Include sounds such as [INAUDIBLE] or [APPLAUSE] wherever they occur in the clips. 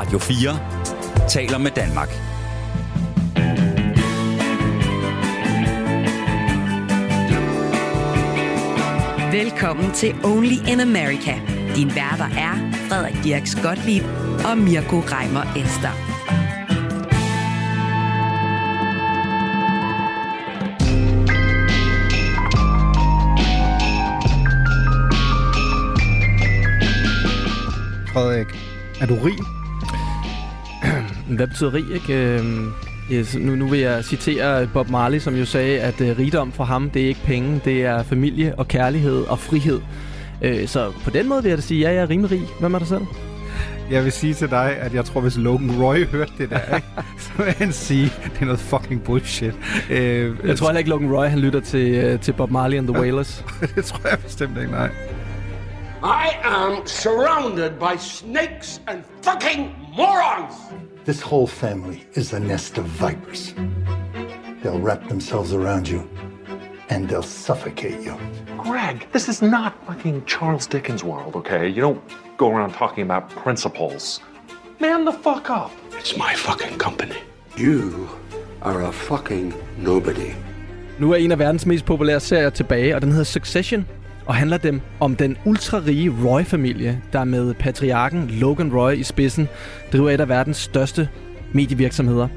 Radio 4 taler med Danmark. Velkommen til Only in America. Din værter er Frederik Dirks Gottlieb og Mirko Reimer Ester. Frederik, er du rig? Hvad betyder rig, ikke? Øhm, yes, nu, nu vil jeg citere Bob Marley, som jo sagde, at uh, rigdom for ham, det er ikke penge, det er familie og kærlighed og frihed. Uh, så på den måde vil jeg da sige, at ja, jeg er rimelig rig. Hvad med dig selv? Jeg vil sige til dig, at jeg tror, hvis Logan Roy hørte det der, ikke, [LAUGHS] så vil han sige, at det er noget fucking bullshit. Uh, jeg tror heller ikke, Logan Roy han lytter til, uh, til Bob Marley and the Wailers. [LAUGHS] det tror jeg bestemt ikke, nej. I am surrounded by snakes and fucking morons! This whole family is a nest of vipers. They'll wrap themselves around you and they'll suffocate you. Greg, this is not fucking Charles Dickens' world, okay? You don't go around talking about principles. Man the fuck up. It's my fucking company. You are a fucking nobody. Nu er en af verdens mest populære serier tilbage, og den hedder Succession og handler dem om den ultrarige Roy-familie, der med patriarken Logan Roy i spidsen driver et af verdens største medievirksomheder.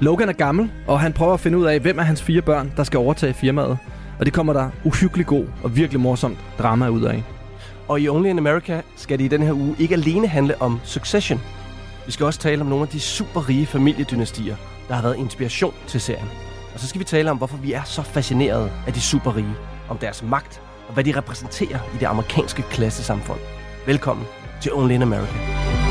Logan er gammel, og han prøver at finde ud af, hvem af hans fire børn, der skal overtage firmaet. Og det kommer der uhyggelig god og virkelig morsomt drama ud af. Og i Only in America skal det i den her uge ikke alene handle om Succession. Vi skal også tale om nogle af de superrige familiedynastier, der har været inspiration til serien. Og så skal vi tale om, hvorfor vi er så fascineret af de superrige, om deres magt og hvad de repræsenterer i det amerikanske klassesamfund. Velkommen til Only in America.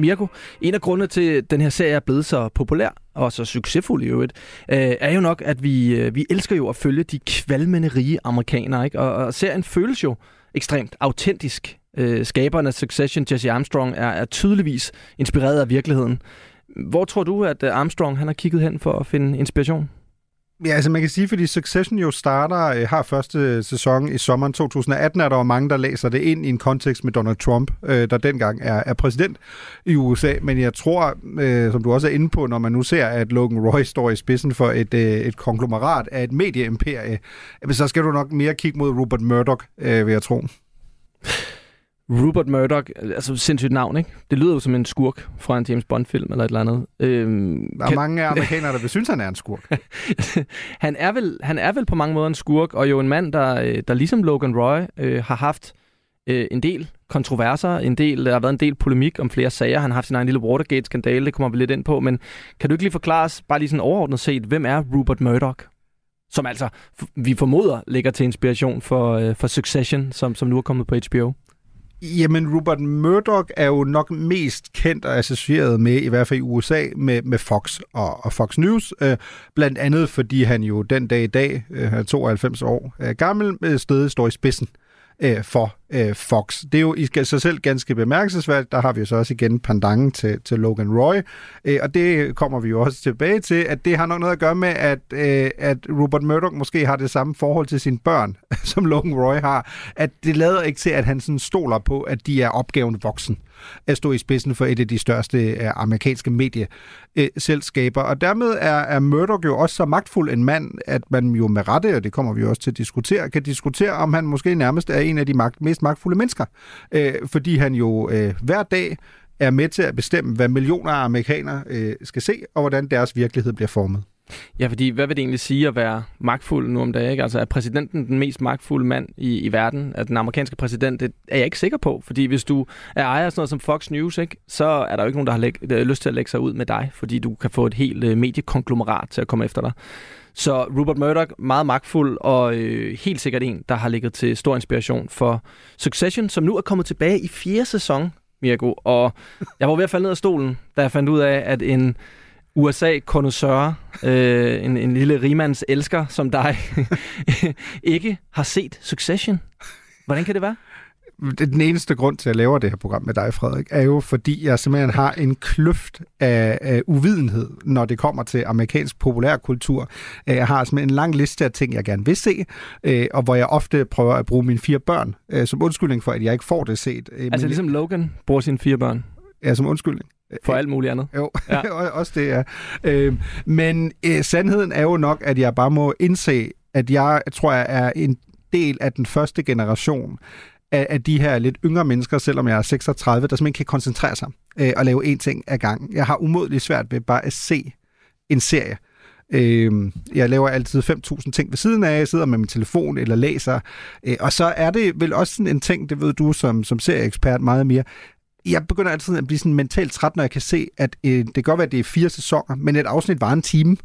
Mirko, en af grundene til, at den her serie er blevet så populær og så succesfuld i øvrigt, øh, er jo nok, at vi, øh, vi elsker jo at følge de kvalmende rige amerikanere, ikke? Og, og serien føles jo ekstremt autentisk. Øh, skaberen af Succession, Jesse Armstrong, er, er tydeligvis inspireret af virkeligheden. Hvor tror du, at øh, Armstrong han har kigget hen for at finde inspiration? Ja, altså man kan sige, fordi Succession jo starter, øh, har første øh, sæson i sommeren 2018, er der jo mange, der læser det ind i en kontekst med Donald Trump, øh, der dengang er, er præsident i USA. Men jeg tror, øh, som du også er inde på, når man nu ser, at Logan Roy står i spidsen for et, øh, et konglomerat af et medieimperie, så skal du nok mere kigge mod Rupert Murdoch, øh, vil jeg tro. Rupert Murdoch, altså sindssygt navn, ikke? Det lyder jo som en skurk fra en James Bond-film eller et eller andet. Øhm, der er kan... mange amerikanere, der vil synes, han er en skurk. [LAUGHS] han, er vel, han er vel på mange måder en skurk, og jo en mand, der, øh, der ligesom Logan Roy øh, har haft øh, en del kontroverser, en del, der har været en del polemik om flere sager. Han har haft sin egen lille Watergate-skandale, det kommer vi lidt ind på, men kan du ikke lige forklare os, bare lige sådan overordnet set, hvem er Rupert Murdoch? Som altså, vi formoder, ligger til inspiration for, øh, for Succession, som, som nu er kommet på HBO. Jamen, Rupert Murdoch er jo nok mest kendt og associeret med, i hvert fald i USA, med, med Fox og, og Fox News. Øh, blandt andet fordi han jo den dag i dag, øh, 92 år øh, gammel, øh, stedet står i spidsen øh, Øh, for øh, Fox. Det er jo i sig selv ganske bemærkelsesværdigt. Der har vi jo så også igen pandangen til, til Logan Roy. Øh, og det kommer vi jo også tilbage til, at det har nok noget at gøre med, at, øh, at Rupert Murdoch måske har det samme forhold til sine børn, [LAUGHS] som Logan Roy har. At det lader ikke til, at han sådan stoler på, at de er opgaven voksen at stå i spidsen for et af de største øh, amerikanske medieselskaber. Øh, og dermed er, er Murdoch jo også så magtfuld en mand, at man jo med rette, og det kommer vi også til at diskutere, kan diskutere, om han måske nærmest er en af de magt, mest magtfulde mennesker. Øh, fordi han jo øh, hver dag er med til at bestemme, hvad millioner af amerikanere øh, skal se, og hvordan deres virkelighed bliver formet. Ja, fordi hvad vil det egentlig sige at være magtfuld nu om dagen? Ikke? Altså er præsidenten den mest magtfulde mand i, i verden? Er den amerikanske præsident? Det er jeg ikke sikker på, fordi hvis du er ejer af sådan noget som Fox News, ikke, så er der jo ikke nogen, der har læg, øh, lyst til at lægge sig ud med dig, fordi du kan få et helt øh, mediekonglomerat til at komme efter dig. Så Rupert Murdoch, meget magtfuld og øh, helt sikkert en, der har ligget til stor inspiration for Succession, som nu er kommet tilbage i fjerde sæson, Mirko. Og jeg var ved at falde ned af stolen, da jeg fandt ud af, at en USA-konnoisseur, øh, en, en lille rimands elsker som dig, [LAUGHS] ikke har set Succession. Hvordan kan det være? den eneste grund til, at jeg laver det her program med dig, Frederik, er jo, fordi jeg simpelthen har en kløft af, af uvidenhed, når det kommer til amerikansk populærkultur. Øh, Jeg har simpelthen en lang liste af ting, jeg gerne vil se, øh, og hvor jeg ofte prøver at bruge mine fire børn øh, som undskyldning for, at jeg ikke får det set. Altså men- ligesom Logan bruger sine fire børn Ja, som undskyldning. For alt muligt andet. Jo, Ja. [LAUGHS] ja. også det er. Øh, men øh, sandheden er jo nok, at jeg bare må indse, at jeg tror, jeg er en del af den første generation af, af de her lidt yngre mennesker, selvom jeg er 36, der simpelthen kan koncentrere sig øh, og lave én ting ad gang. Jeg har umådeligt svært ved bare at se en serie. Øh, jeg laver altid 5.000 ting ved siden af, jeg sidder med min telefon eller læser, øh, og så er det vel også sådan en ting, det ved du som, som serieekspert meget mere, jeg begynder altid at blive sådan mentalt træt, når jeg kan se, at øh, det kan godt være, at det er fire sæsoner, men et afsnit var en time.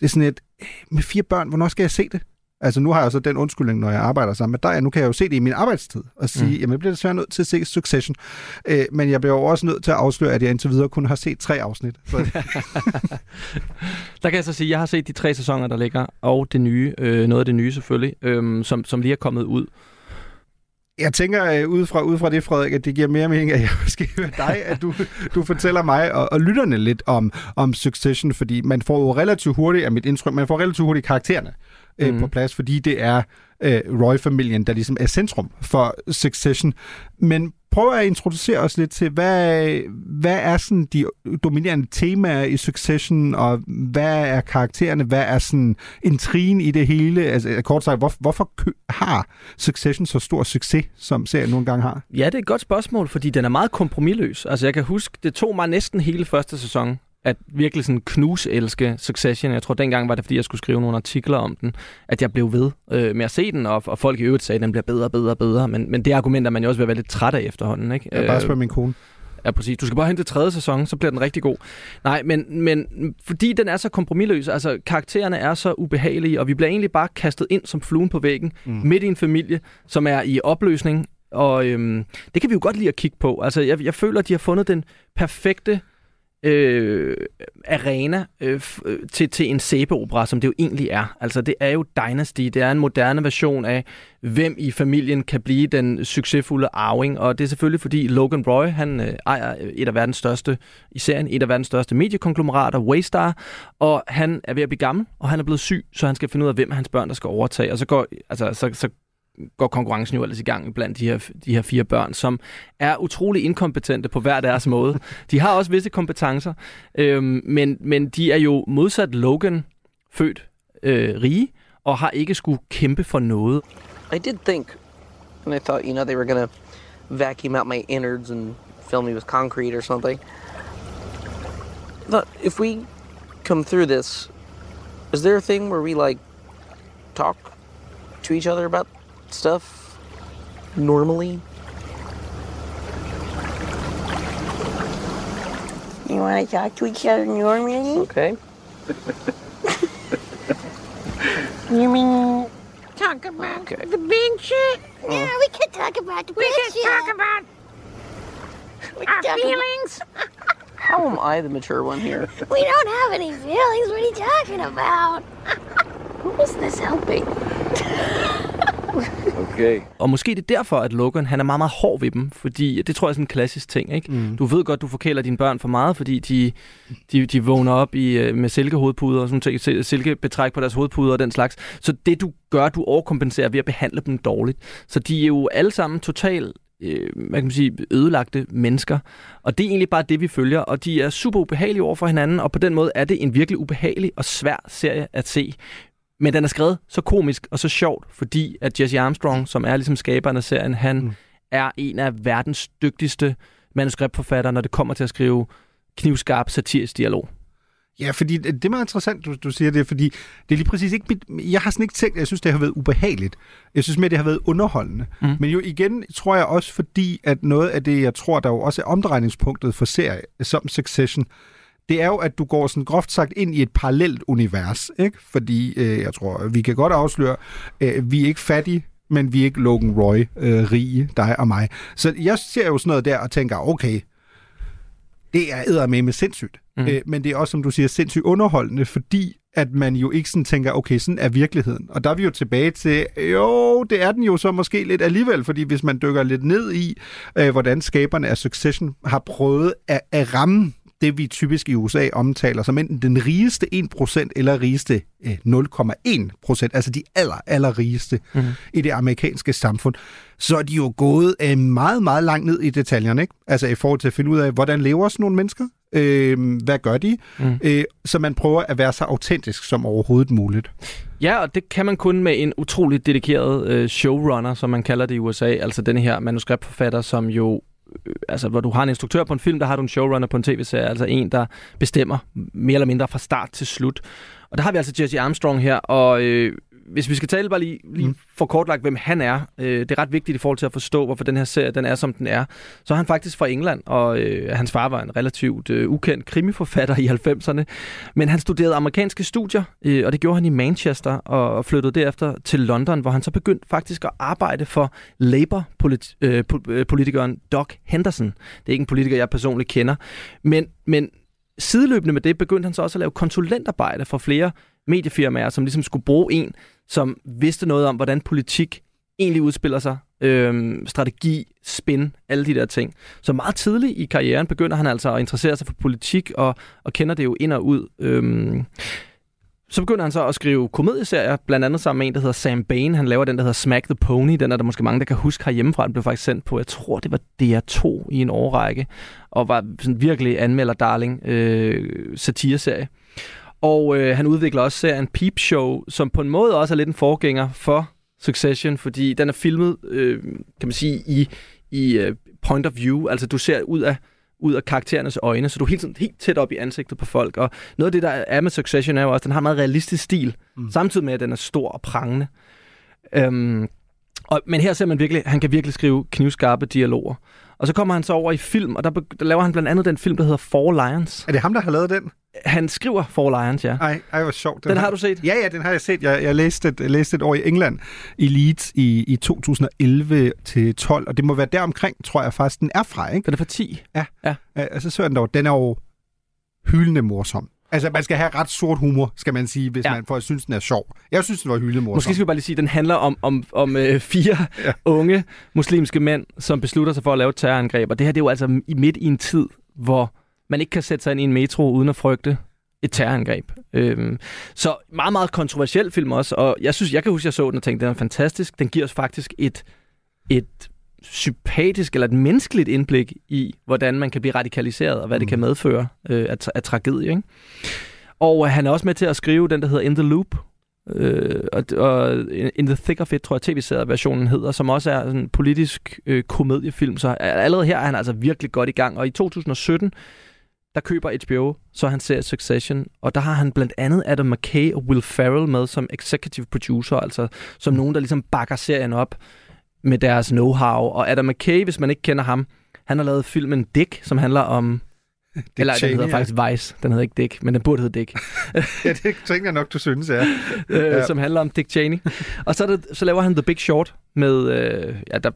Det er sådan et, øh, med fire børn, hvornår skal jeg se det? Altså nu har jeg så den undskyldning, når jeg arbejder sammen med dig, nu kan jeg jo se det i min arbejdstid, og sige, mm. jamen jeg bliver desværre nødt til at se Succession. Øh, men jeg bliver jo også nødt til at afsløre, at jeg indtil videre kun har set tre afsnit. Så, [LAUGHS] Der kan jeg så sige, at jeg har set de tre sæsoner, der ligger, og det nye, øh, noget af det nye selvfølgelig, øh, som, som lige er kommet ud. jeg tænker øh, ud, fra, ud fra det, Frederik, at det giver mere mening, at jeg [LAUGHS] skal høre dig, at du, du fortæller mig og, og lytterne lidt om, om Succession, fordi man får jo relativt hurtigt, af mit indtryk, man får relativt hurtigt karaktererne øh, Mhm. på plads, fordi det er øh, Roy-familien, der ligesom er centrum for Succession. Men prøv at introducere os lidt til, hvad, hvad er sådan de dominerende temaer i Succession, og hvad er karaktererne, hvad er sådan intrigen i det hele? Altså kort sagt, hvor, hvorfor har Succession så stor succes, som serien nogle gange har? Ja, det er et godt spørgsmål, fordi den er meget kompromilløs. Altså, jeg kan huske, det tog mig næsten hele første sæson at virkelig sådan knuselske Succession. Jeg tror, dengang var det, fordi jeg skulle skrive nogle artikler om den, at jeg blev ved øh, med at se den, og, og folk i øvrigt sagde, at den bliver bedre og bedre og bedre. Men, men det argument er man jo også ved at være lidt træt af efterhånden. Ikke? Jeg bare spørger min kone. Ja, præcis. Du skal bare hente tredje sæson, så bliver den rigtig god. Nej, men, men fordi den er så kompromilløs, altså karaktererne er så ubehagelige, og vi bliver egentlig bare kastet ind som fluen på væggen, mm. midt i en familie, som er i opløsning, og øhm, det kan vi jo godt lide at kigge på. Altså, jeg, jeg føler, at de har fundet den perfekte øh, arena øh, øh, til, til en sæbeopera, som det jo egentlig er. Altså, det er jo Dynasty. Det er en moderne version af, hvem i familien kan blive den succesfulde arving. Og det er selvfølgelig, fordi Logan Roy, han øh, ejer øh, et af verdens største, i serien, et af verdens største mediekonglomerater, Waystar, og han er ved at blive gammel, og han er blevet syg, så han skal finde ud af, hvem af hans børn, der skal overtage. Og så går, altså, så, så går konkurrencen jo ellers i gang blandt de her, de her fire børn, som er utrolig inkompetente på hver deres måde. De har også visse kompetencer, øhm, men, men de er jo modsat Logan født øh, rige, og har ikke skulle kæmpe for noget. I did think, and I thought, you know, they were gonna vacuum out my innards and fill me with concrete or something. But if we come through this, is there a thing where we like talk to each other about stuff normally? You want to talk to each other normally? Okay. [LAUGHS] You mean Talk about Okay. the big shit. Oh. Yeah, we can talk about the We big can shit. talk about We our can talk about- feelings. [LAUGHS] How am I the mature one here? We don't have any feelings. What are you talking about? [LAUGHS] Who is this helping? [LAUGHS] Okay. Og måske det er derfor, at Logan han er meget, meget hård ved dem, fordi det tror jeg er sådan en klassisk ting. Ikke? Mm. Du ved godt, du forkæler dine børn for meget, fordi de, de, de vågner op i, øh, med silkehovedpuder og sådan ting, sil- silkebetræk på deres hovedpuder og den slags. Så det du gør, du overkompenserer ved at behandle dem dårligt. Så de er jo alle sammen totalt øh, hvad kan man sige, ødelagte mennesker. Og det er egentlig bare det, vi følger. Og de er super ubehagelige over for hinanden, og på den måde er det en virkelig ubehagelig og svær serie at se. Men den er skrevet så komisk og så sjovt, fordi at Jesse Armstrong, som er ligesom skaberen af serien, han mm. er en af verdens dygtigste manuskriptforfattere, når det kommer til at skrive knivskarp satirisk dialog. Ja, fordi det er meget interessant, du, du siger det, fordi det er lige præcis ikke mit, Jeg har sådan ikke tænkt, at jeg synes, det har været ubehageligt. Jeg synes mere, det har været underholdende. Mm. Men jo igen, tror jeg også, fordi at noget af det, jeg tror, der jo også er omdrejningspunktet for serie, som Succession, det er jo, at du går sådan groft sagt ind i et parallelt univers, ikke? Fordi øh, jeg tror, vi kan godt afsløre, øh, vi er ikke fattige, men vi er ikke Logan Roy, øh, rige, dig og mig. Så jeg ser jo sådan noget der og tænker, okay, det er med med sindssygt. Mm. Øh, men det er også, som du siger, sindssygt underholdende, fordi at man jo ikke sådan tænker, okay, sådan er virkeligheden. Og der er vi jo tilbage til, jo, det er den jo så måske lidt alligevel, fordi hvis man dykker lidt ned i, øh, hvordan skaberne af Succession har prøvet at, at ramme det, vi typisk i USA omtaler som enten den rigeste 1% eller rigeste øh, 0,1%, altså de aller, aller rigeste Mhm. mm-hmm. i det amerikanske samfund, så er de jo gået øh, meget, meget langt ned i detaljerne, ikke? Altså i forhold til at finde ud af, hvordan lever sådan nogle mennesker? Øh, hvad gør de? Mm. Øh, så man prøver at være så autentisk som overhovedet muligt. Ja, og det kan man kun med en utrolig dedikeret øh, showrunner, som man kalder det i USA. Altså denne her manuskriptforfatter, som jo øh, altså hvor du har en instruktør på en film, der har du en showrunner på en tv-serie, altså en, der bestemmer mere eller mindre fra start til slut. Og der har vi altså Jesse Armstrong her, og øh, hvis vi skal tale bare lige, lige mm. for kortlagt, hvem han er, øh, det er ret vigtigt i forhold til at forstå, hvorfor den her serie den er, som den er. Så er han faktisk fra England, og øh, hans far var en relativt øh, ukendt krimiforfatter i 90'erne. Men han studerede amerikanske studier, øh, og det gjorde han i Manchester, og, flyttede derefter til London, hvor han så begyndte faktisk at arbejde for Labour-politikeren Doc Henderson. Det er ikke en politiker, jeg personligt kender. Men, men sideløbende med det begyndte han så også at lave konsulentarbejde for flere mediefirmaer, som ligesom skulle bruge en, som vidste noget om, hvordan politik egentlig udspiller sig. Øhm, strategi, spin, alle de der ting. Så meget tidligt i karrieren begynder han altså at interessere sig for politik, og, og kender det jo ind og ud. Øhm, så begynder han så at skrive komedieserier, blandt andet sammen med en, der hedder Sam Bain. Han laver den, der hedder Smack the Pony. Den er der måske mange, der kan huske herhjemmefra. Den blev faktisk sendt på, jeg tror, det var DR2 i en årrække, og var sådan virkelig anmelder-darling øh, satireserie. Og øh, han udvikler også serien Peep Show, som på en måde også er lidt en forgænger for Succession, fordi den er filmet, øh, kan man sige, i, i uh, point of view. Altså du ser ud af ud af karakterernes øjne, så du er helt, sådan, helt tæt op i ansigtet på folk. Og noget af det, der er med Succession, er jo også, at den har en meget realistisk stil, mm. samtidig med, at den er stor og prangende. Øhm, og, men her ser man virkelig, han kan virkelig skrive knivskarpe dialoger. Og så kommer han så over i film, og der, der laver han blandt andet den film, der hedder Four Lions. Er det ham, der har lavet den? Han skriver Four Lions, ja. Ej, ej hvor sjovt. Den har du set? Ja, ja, den har jeg set. Jeg, jeg læste, et, jeg læste et år i England, i Leeds, i, i 2011 til 12, og det må være deromkring, tror jeg faktisk, den er fra, ikke? Den er fra 10. Ja. ja. Altså, så er den dog, den er jo hyldende morsom. Altså, man skal have ret sort humor, skal man sige, hvis ja. man for at synes, den er sjov. Jeg synes, den var hyldende morsom. Måske skal vi bare lige sige, at den handler om, om, om øh, fire ja. unge muslimske mænd, som beslutter sig for at lave et terrorangreb. Og det her det er jo altså i midt i en tid, hvor man ikke kan sætte sig ind i en metro uden at frygte et terrorangreb. Øhm, så meget, meget kontroversiel film også, og jeg synes, jeg kan huske, at jeg så den og tænkte, den er fantastisk. Den giver os faktisk et, et sympatisk eller et menneskeligt indblik i, hvordan man kan blive radikaliseret, og hvad mm. det kan medføre øh, af, af tragedie. Ikke? Og øh, han er også med til at skrive den, der hedder In the Loop, øh, og, og In the Thick of It, tror jeg, tv-serieversionen hedder, som også er en politisk øh, komediefilm. Så allerede her er han altså virkelig godt i gang. Og i 2017, der køber HBO, så han ser Succession, og der har han blandt andet Adam McKay og Will Ferrell med som executive producer, altså som nogen, der ligesom bakker serien op med deres know-how. Og Adam McKay, hvis man ikke kender ham, han har lavet filmen Dick, som handler om... [LAUGHS] Dick eller Cheney, den hedder ja. faktisk Vice. Den hedder ikke Dick, men den burde hedde Dick. [LAUGHS] ja, det tænker jeg nok, du synes, ja. [LAUGHS] øh, ja. Som handler om Dick Cheney. og så, det, så laver han The Big Short med... Øh, ja, der,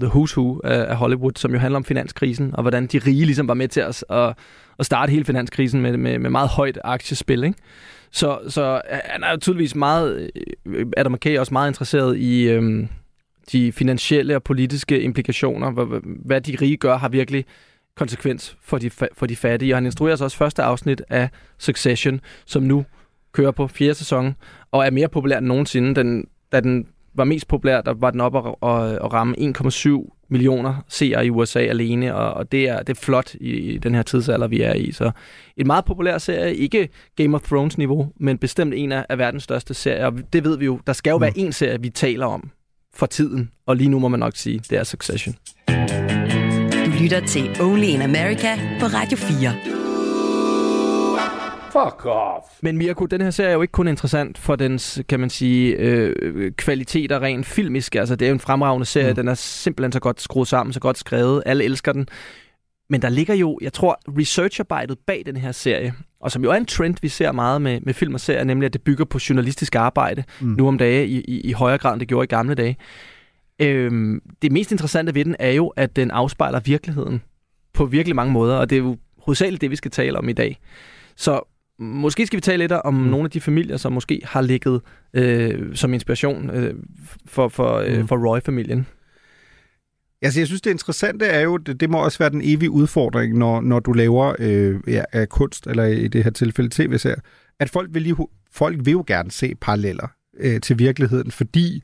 The Who's Who af Hollywood, som jo handler om finanskrisen, og hvordan de rige ligesom var med til at, at, at starte hele finanskrisen med, med, med meget højt aktiespil. Ikke? Så, så han er jo tydeligvis meget, øh, Adam McKay er også meget interesseret i øhm, de finansielle og politiske implikationer. Hvad, de rige gør, har virkelig konsekvens for de, for de fattige. Og han instruerer så også første afsnit af Succession, som nu kører på fjerde sæson, og er mere populær end nogensinde. Den, da den var mest populær, der var den op at, at, at ramme 1,7 millioner seere i USA alene, og, og det, er, det er flot i, i den her tidsalder, vi er i. Så en meget populær serie, ikke Game of Thrones-niveau, men bestemt en af, af verdens største serier, og det ved vi jo. Der skal jo mm. være en serie, vi taler om for tiden, og lige nu må man nok sige, det er Succession. Du lytter til Only in America på Radio 4. Fuck off. Men Mirko, den her serie er jo ikke kun interessant for dens, kan man sige, øh, kvaliteter rent filmisk. Altså, det er jo en fremragende serie. Mm. Den er simpelthen så godt skruet sammen, så godt skrevet. Alle elsker den. Men der ligger jo, jeg tror, researcharbejdet bag den her serie, og som jo er en trend, vi ser meget med, med film og serier, nemlig at det bygger på journalistisk arbejde mm. nu om dage i, i, i højere grad, end det gjorde i gamle dage. Øhm, det mest interessante ved den er jo, at den afspejler virkeligheden på virkelig mange måder, og det er jo hovedsageligt det, vi skal tale om i dag. Så måske skal vi tale lidt om mm. nogle af de familier, som måske har ligget øh, som inspiration øh, for, for, øh, Mm. for Roy-familien. Altså, jeg synes, det interessante er jo, det, det må også være den evige udfordring, når, når du laver øh, ja, af kunst, eller i det her tilfælde tv-serier, at folk vil, lige, folk vil jo gerne se paralleller øh, til virkeligheden, fordi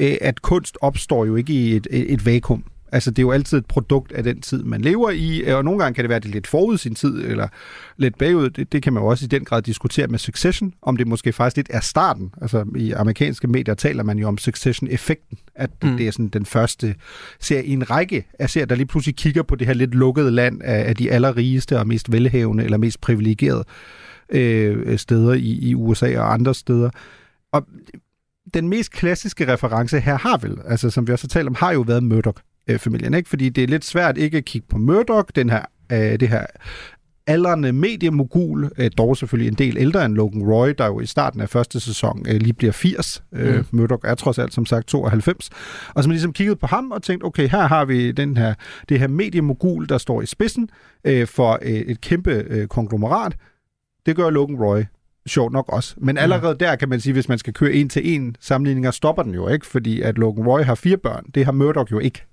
øh, at kunst opstår jo ikke i et, et, et vakuum. Altså, det er jo altid et produkt af den tid, man lever i, og nogle gange kan det være, at det er lidt forud sin tid, eller lidt bagud. Det, det kan man jo også i den grad diskutere med Succession, om det måske faktisk lidt er starten. Altså, i amerikanske medier taler man jo om Succession-effekten, at mm. Det er sådan den første serie i en række af serier, der lige pludselig kigger på det her lidt lukkede land af, af de allerrigeste og mest velhavende, eller mest privilegerede øh, steder i, i USA og andre steder. Og den mest klassiske reference her har vel, altså som vi også har talt om, har jo været Murdoch-familien, ikke? Fordi det er lidt svært ikke at kigge på Murdoch, den her, øh, det her aldrende mediemogul, øh, dog selvfølgelig en del ældre end Logan Roy, der jo i starten af første sæson øh, lige bliver 80. Øh, Mm. Murdoch er trods alt som sagt 92. Og så man ligesom kiggede på ham og tænkte, okay, her har vi den her, det her mediemogul, der står i spidsen øh, for øh, et kæmpe øh, konglomerat. Det gør Logan Roy sjovt nok også. Men allerede der kan man sige, hvis man skal køre en til en sammenligninger, stopper den jo ikke, fordi at Logan Roy har fire børn. Det har Murdoch jo ikke.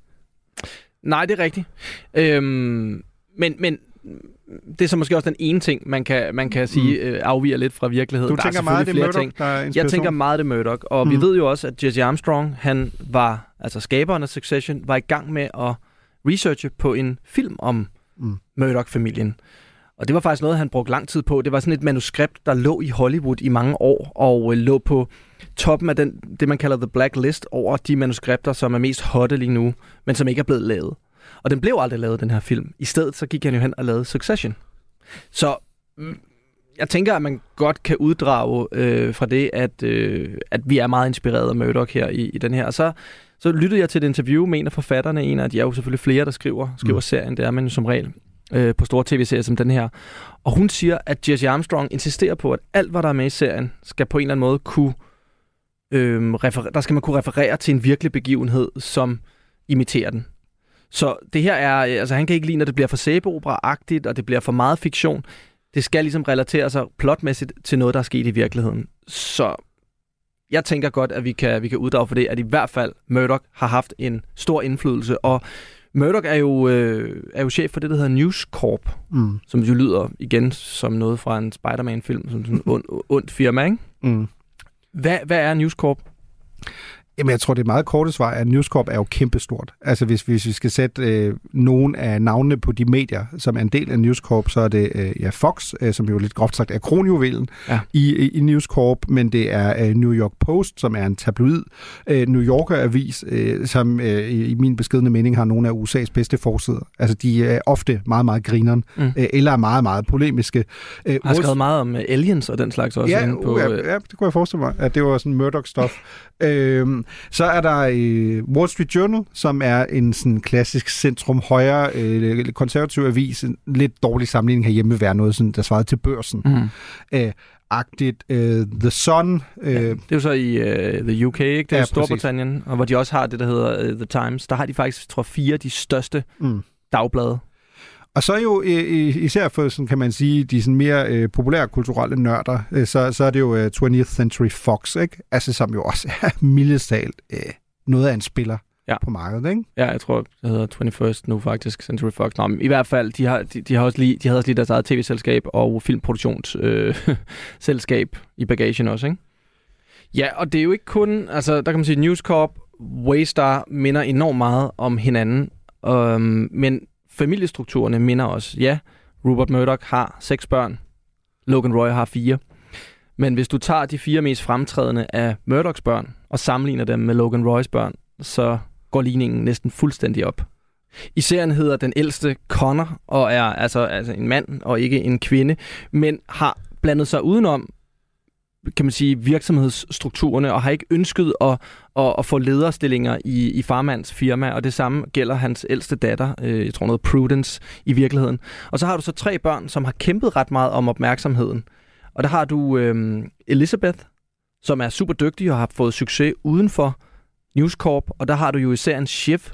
Nej, det er rigtigt. Øhm, men, men det er så måske også den ene ting, man kan, man kan sige øh, afviger lidt fra virkeligheden. Du Der er tænker meget, det er selvfølgelig Murdoch, flere der er Jeg tænker meget, det er Murdoch. Og mm. vi Mm. ved jo også, at Jesse Armstrong, han var, altså skaberen af Succession, var i gang med at researche på en film om Mm. Murdoch-familien. Og det var faktisk noget, han brugte lang tid på. Det var sådan et manuskript, der lå i Hollywood i mange år, og øh, lå på toppen af den, det, man kalder the black list over de manuskripter, som er mest hotte lige nu, men som ikke er blevet lavet. Og den blev aldrig lavet, den her film. I stedet så gik han jo hen og lavede Succession. Så mm, jeg tænker, at man godt kan uddrage øh, fra det, at, øh, at vi er meget inspireret af Murdoch her i, i den her. Og så, så lyttede jeg til et interview med en af forfatterne. En af de er jo selvfølgelig flere, der skriver, skriver mm. serien. Det er man jo som regel øh, på store tv-serier som den her. Og hun siger, at Jesse Armstrong insisterer på, at alt, hvad der er med i serien, skal på en eller anden måde kunne... Øh, refer- der skal man kunne referere til en virkelig begivenhed, som imiterer den. Så det her er, øh, altså han kan ikke lide, når det bliver for sæbeopera-agtigt, og det bliver for meget fiktion. Det skal ligesom relatere sig plotmæssigt til noget, der er sket i virkeligheden. Så jeg tænker godt, at vi kan, vi kan uddrage for det, at i hvert fald Murdoch har haft en stor indflydelse, og Murdoch er jo, øh, er jo chef for det, der hedder News Corp, Mm. som jo lyder igen som noget fra en Spider-Man-film, som sådan en ond, ondt firma, ikke? Mm. Hvad, hvad er News Corp? Jamen, jeg tror, det er meget korte svar, at News Corp er jo kæmpestort. Altså, hvis, hvis vi skal sætte øh, nogle af navnene på de medier, som er en del af News Corp, så er det øh, ja, Fox, øh, som jo lidt groft sagt er kronjuvelen Ja. i, i, News Corp, men det er øh, New York Post, som er en tabloid øh, New Yorker-avis, øh, som øh, i, min beskedende mening har nogle af USA's bedste forsider. Altså, de er ofte meget, meget grineren, Mm. øh, eller er meget, meget polemiske. Øh, Har skrevet meget om øh, aliens og den slags også ja, inde på... ja, øh, ja, det kunne jeg forestille mig, at det var sådan Murdoch-stof. [LAUGHS] øhm, så er der øh, Wall Street Journal, som er en sådan klassisk centrum-højre øh, konservativ avis. En lidt dårlig sammenligning herhjemme vil være noget, sådan, der svarede til børsen. Mm. Øh, agtigt. Øh, The Sun. Øh, Det er jo så i uh, the UK, ikke? Det er Ja, ja, Storbritannien, og hvor de også har det, der hedder uh, The Times. Der har de faktisk, tror fire af de største Mm. dagblade. Og så jo øh, øh, især for, sådan kan man sige, de sådan mere øh, populære kulturelle nørder, øh, så, så er det jo øh, 20th Century Fox, ikke? Altså som jo også er [LAUGHS] mildestalt øh, noget af en spiller Ja. på markedet, ikke? Ja, jeg tror, det hedder 21st nu faktisk, Century Fox. Nå, men i hvert fald, de har, de, de har også lige, de havde også lige deres eget tv-selskab og filmproduktionsselskab øh, selskab [LAUGHS] i bagagen også, ikke? Ja, og det er jo ikke kun, altså der kan man sige, News Corp, Waystar minder enormt meget om hinanden, um, men familiestrukturerne minder os. Ja, Rupert Murdoch har seks børn, Logan Roy har fire. Men hvis du tager de fire mest fremtrædende af Murdochs børn og sammenligner dem med Logan Roys børn, så går ligningen næsten fuldstændig op. I serien hedder den ældste Connor og er altså, altså en mand og ikke en kvinde, men har blandet sig udenom kan man sige, virksomhedsstrukturerne, og har ikke ønsket at, at, at få lederstillinger i, i farmands firma, og det samme gælder hans ældste datter, øh, jeg tror noget Prudence i virkeligheden. Og så har du så tre børn, som har kæmpet ret meget om opmærksomheden. Og der har du øh, Elizabeth, som er super dygtig og har fået succes uden for News Corp, og der har du jo især en chef,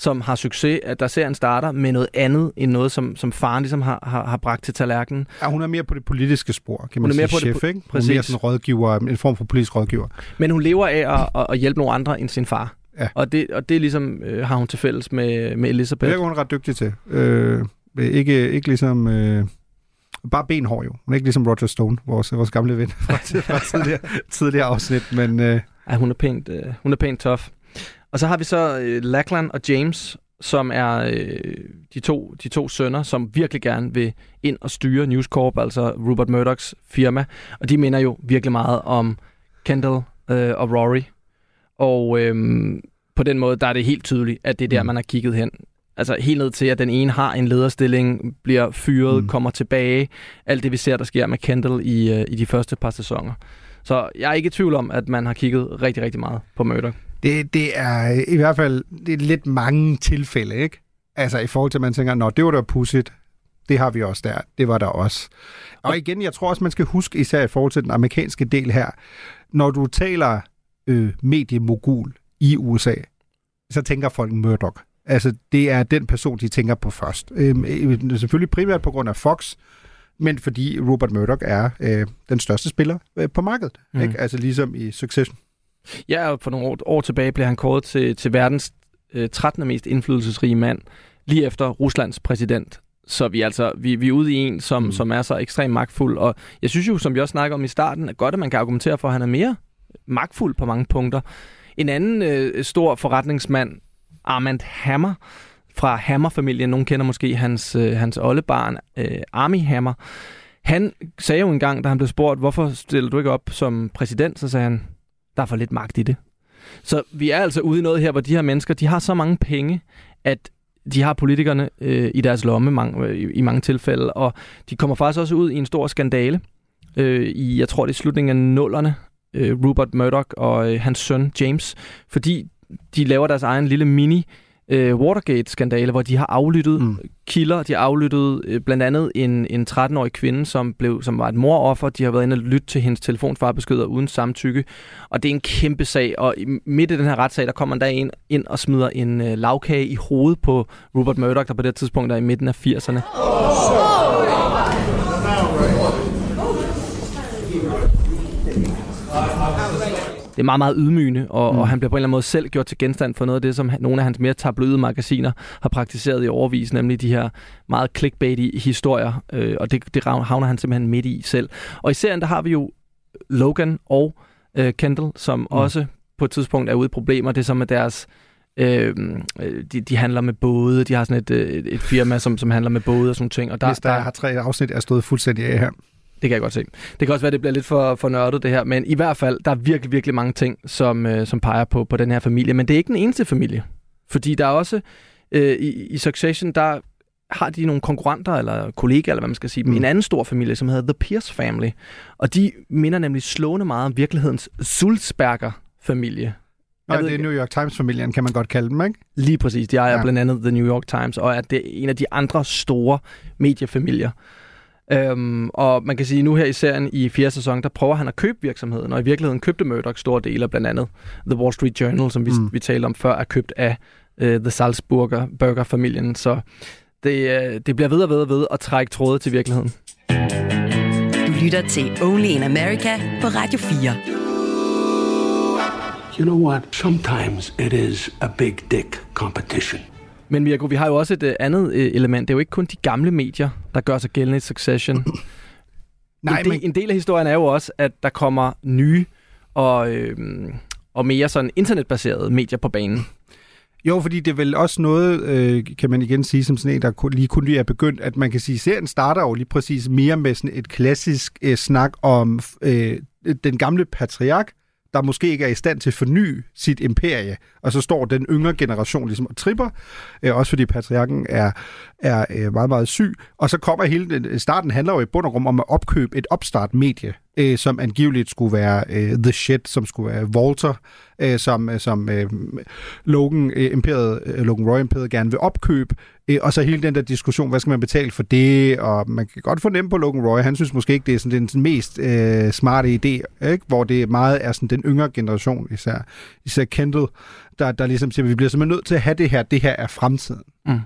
som har succes, at der ser en starter med noget andet end noget, som, som faren ligesom har, har, har bragt til tallerkenen. Ja, hun er mere på det politiske spor, kan man Hun er sige. mere på det chef, po- ikke? Hun er præcis. mere sådan en rådgiver, en form for politisk rådgiver. Men hun lever af at, at, hjælpe nogle andre end sin far. Ja. Og det, og det ligesom øh, har hun til fælles med, med Det Elizabeth. er hun ret dygtig til. Øh, ikke, ikke ligesom... Øh, bare benhår jo. Hun er ikke ligesom Roger Stone, vores, vores gamle ven [LAUGHS] fra, fra tidligere, tidligere afsnit, men... Øh, Ja, hun er pænt, øh, hun er pænt tough. Og så har vi så øh, Lachlan og James, som er øh, de, to, de to sønner, som virkelig gerne vil ind og styre News Corp, altså Rupert Murdochs firma. Og de minder jo virkelig meget om Kendall øh, og Rory. Og øh, på den måde, der er det helt tydeligt, at det er der, Mm. man har kigget hen. Altså helt ned til, at den ene har en lederstilling, bliver fyret, mm. kommer tilbage. Alt det, vi ser, der sker med Kendall i, øh, i de første par sæsoner. Så jeg er ikke i tvivl om, at man har kigget rigtig, rigtig meget på Murdoch. Det, det er i hvert fald det er lidt mange tilfælde, ikke? Altså i forhold til, at man tænker, nå, det var da pudsigt. Det har vi også der. Det var der også. Og igen, jeg tror også, man skal huske, især i forhold til den amerikanske del her, når du taler øh, mediemogul i USA, så tænker folk Murdoch. Altså, det er den person, de tænker på først. Øhm, øh, selvfølgelig primært på grund af Fox, men fordi Robert Murdoch er øh, den største spiller øh, på markedet. Mm. Ikke? Altså ligesom i Succession. Ja, og for nogle år, år tilbage blev han kåret til, til verdens øh, 13. mest indflydelsesrige mand, lige efter Ruslands præsident. Så vi er altså vi, vi er ude i en, som, Mm. som er så ekstremt magtfuld. Og jeg synes jo, som vi også snakker om i starten, at godt, at man kan argumentere for, at han er mere magtfuld på mange punkter. En anden øh, stor forretningsmand, Armand Hammer, fra Hammer-familien, nogen kender måske hans, øh, hans oldebarn, øh, Army Hammer, han sagde jo engang, da han blev spurgt, hvorfor stiller du ikke op som præsident, så sagde han, der er for lidt magt i det. Så vi er altså ude i noget her, hvor de her mennesker, de har så mange penge, at de har politikerne øh, i deres lomme mange, øh, i, i mange tilfælde, og de kommer faktisk også ud i en stor skandale øh, i, jeg tror det er slutningen af nullerne, øh, Rupert Murdoch og øh, hans søn James, fordi de laver deres egen lille mini øh, Watergate-skandale, hvor de har aflyttet Mm. kilder. De har aflyttet øh, blandt andet en, en 13-årig kvinde, som, blev, som var et moroffer. De har været inde og lytte til hendes telefonsvarbeskeder uden samtykke. Og det er en kæmpe sag. Og i, midt i den her retssag, der kommer der en ind og smider en øh, lavkage i hovedet på Rupert Murdoch, der på det tidspunkt er i midten af 80'erne. Det er meget, meget ydmygende, og, mm. og han bliver på en eller anden måde selv gjort til genstand for noget af det, som nogle af hans mere tabloide magasiner har praktiseret i overvis, nemlig de her meget clickbaity historier, øh, og det, det havner han simpelthen midt i selv. Og i serien, der har vi jo Logan og øh, Kendall, som mm. også på et tidspunkt er ude i problemer. Det er som med deres... Øh, de, de handler med både, de har sådan et, øh, et, et firma, som, som handler med både og sådan ting. Og Der, der, Hvis der, der har tre afsnit, er stået fuldstændig af her. Det kan jeg godt se. Det kan også være, at det bliver lidt for, for nørdet det her, men i hvert fald, der er virkelig, virkelig mange ting, som, øh, som peger på, på den her familie. Men det er ikke den eneste familie. Fordi der er også, øh, i, i Succession, der har de nogle konkurrenter, eller kollegaer, eller hvad man skal sige, mm. en anden stor familie, som hedder The Pierce Family. Og de minder nemlig slående meget om virkelighedens Sulzberger-familie. Nå, det er New York Times-familien, kan man godt kalde dem, ikke? Lige præcis. De ejer ja. blandt andet The New York Times, og er det en af de andre store mediefamilier. Øhm, og man kan sige, nu her i serien i fjerde sæson, der prøver han at købe virksomheden, og i virkeligheden købte Murdoch store dele, blandt andet The Wall Street Journal, som vi, mm. vi talte om før, er købt af øh, The Salzburger Burger-familien. Så det, øh, det bliver ved og ved og ved at trække tråde til virkeligheden. Du lytter til Only in America på Radio 4. You know what? Sometimes it is a big dick competition. Men Mirko, vi har jo også et øh, andet øh, element. Det er jo ikke kun de gamle medier, der gør sig gældende i Succession. [CLEARS THROAT] Nej, en, del, men- en del af historien er jo også, at der kommer nye og, øh, og mere sådan internetbaserede medier på banen. Jo, fordi det er vel også noget, øh, kan man igen sige, som sådan en, der lige kun lige er begyndt, at man kan sige, at serien starter jo lige præcis mere med sådan et klassisk øh, snak om øh, den gamle patriark, der måske ikke er i stand til at forny sit imperie, og så står den yngre generation ligesom og tripper, øh, også fordi patriarken er, er øh, meget, meget syg, og så kommer hele den, øh, starten handler jo i bund og grund om at opkøbe et opstart medie, øh, som angiveligt skulle være øh, The Shit, som skulle være Walter, øh, som, øh, som øh, Logan, øh, imperiet, øh, Logan Roy Imperiet gerne vil opkøbe, øh, og så hele den der diskussion, hvad skal man betale for det, og man kan godt fornemme på Logan Roy, han synes måske ikke, det er sådan den mest øh, smarte idé, ikke? hvor det meget er sådan den yngre generation, især, især Kendall, der, der ligesom siger, vi bliver simpelthen nødt til at have det her, det her er fremtiden. Mm.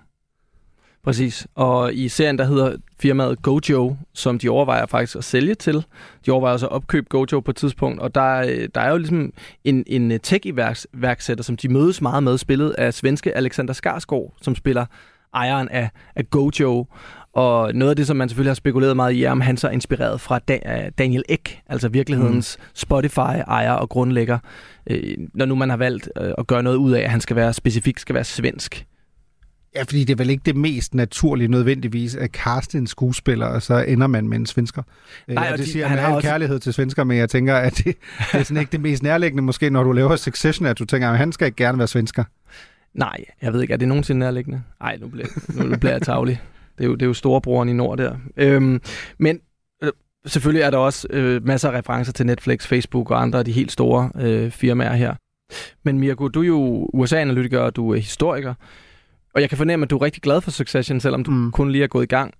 Præcis. Og i serien, der hedder firmaet Gojo, som de overvejer faktisk at sælge til. De overvejer også at opkøbe Gojo på et tidspunkt, og der, der er jo ligesom en, en tech-iværksætter, som de mødes meget med, spillet af svenske Alexander Skarsgård, som spiller ejeren af, af Gojo. Og noget af det, som man selvfølgelig har spekuleret meget i, er, om han så er inspireret fra da, Daniel Ek, altså virkelighedens mm. Spotify-ejer og grundlægger, øh, når nu man har valgt øh, at gøre noget ud af, at han skal være specifikt skal være svensk. Ja, fordi det er vel ikke det mest naturlige nødvendigvis at kaste en skuespiller, og så ender man med en svensker. Nej, og det de, siger han har også... kærlighed til svensker, men jeg tænker, at det, det er sådan ikke det mest nærliggende, måske når du laver Succession, at du tænker, at han skal ikke gerne være svensker. Nej, jeg ved ikke, er det nogensinde nærliggende? Nej, nu bliver, nu bliver jeg tavlig. Det er jo, det er jo storebroren i nord der. Øhm, men øh, selvfølgelig er der også øh, masser af referencer til Netflix, Facebook og andre af de helt store øh, firmaer her. Men Mirko, du er jo USA-analytiker, og du er historiker. Og jeg kan fornemme, at du er rigtig glad for Succession, selvom du mm. kun lige er gået i gang.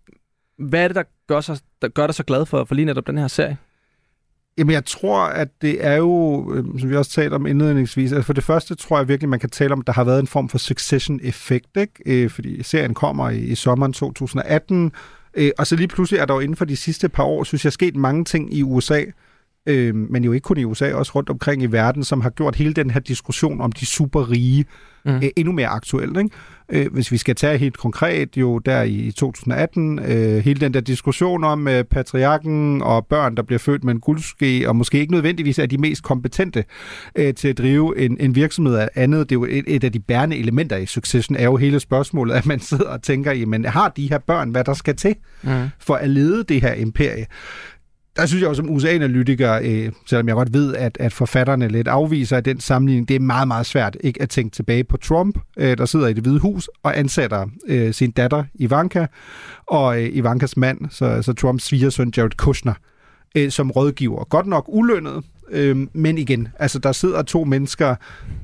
Hvad er det, der gør, så, der gør dig så glad for, for lige netop den her serie? Jamen, jeg tror, at det er jo, øh, som vi også talte om indledningsvis, altså for det første tror jeg virkelig, man kan tale om, at der har været en form for succession-effekt, ikke? Øh, fordi serien kommer i, i sommeren 2018, øh, og så lige pludselig er der jo inden for de sidste par år, synes jeg, sket mange ting i USA, øh, men jo ikke kun i USA, også rundt omkring i verden, som har gjort hele den her diskussion om de super rige mm. øh, endnu mere aktuelt. Ikke? Øh, hvis vi skal tage helt konkret, jo der i 2018, øh, hele den der diskussion om øh, patriarken og børn, der bliver født med en guldske, og måske ikke nødvendigvis er de mest kompetente øh, til at drive en, en virksomhed af andet. Det er jo et, et af de bærende elementer i successen, er jo hele spørgsmålet, at man sidder og tænker, jamen har de her børn, hvad der skal til mm. for at lede det her imperie? Der synes jeg også som USA-analytiker, øh, selvom jeg godt ved, at, at forfatterne lidt afviser at den sammenligning, det er meget, meget svært ikke at tænke tilbage på Trump, øh, der sidder i det hvide hus og ansætter øh, sin datter Ivanka og øh, Ivankas mand, så, så Trumps svigersøn Jared Kushner, øh, som rådgiver. Godt nok ulønnet, øh, men igen, altså der sidder to mennesker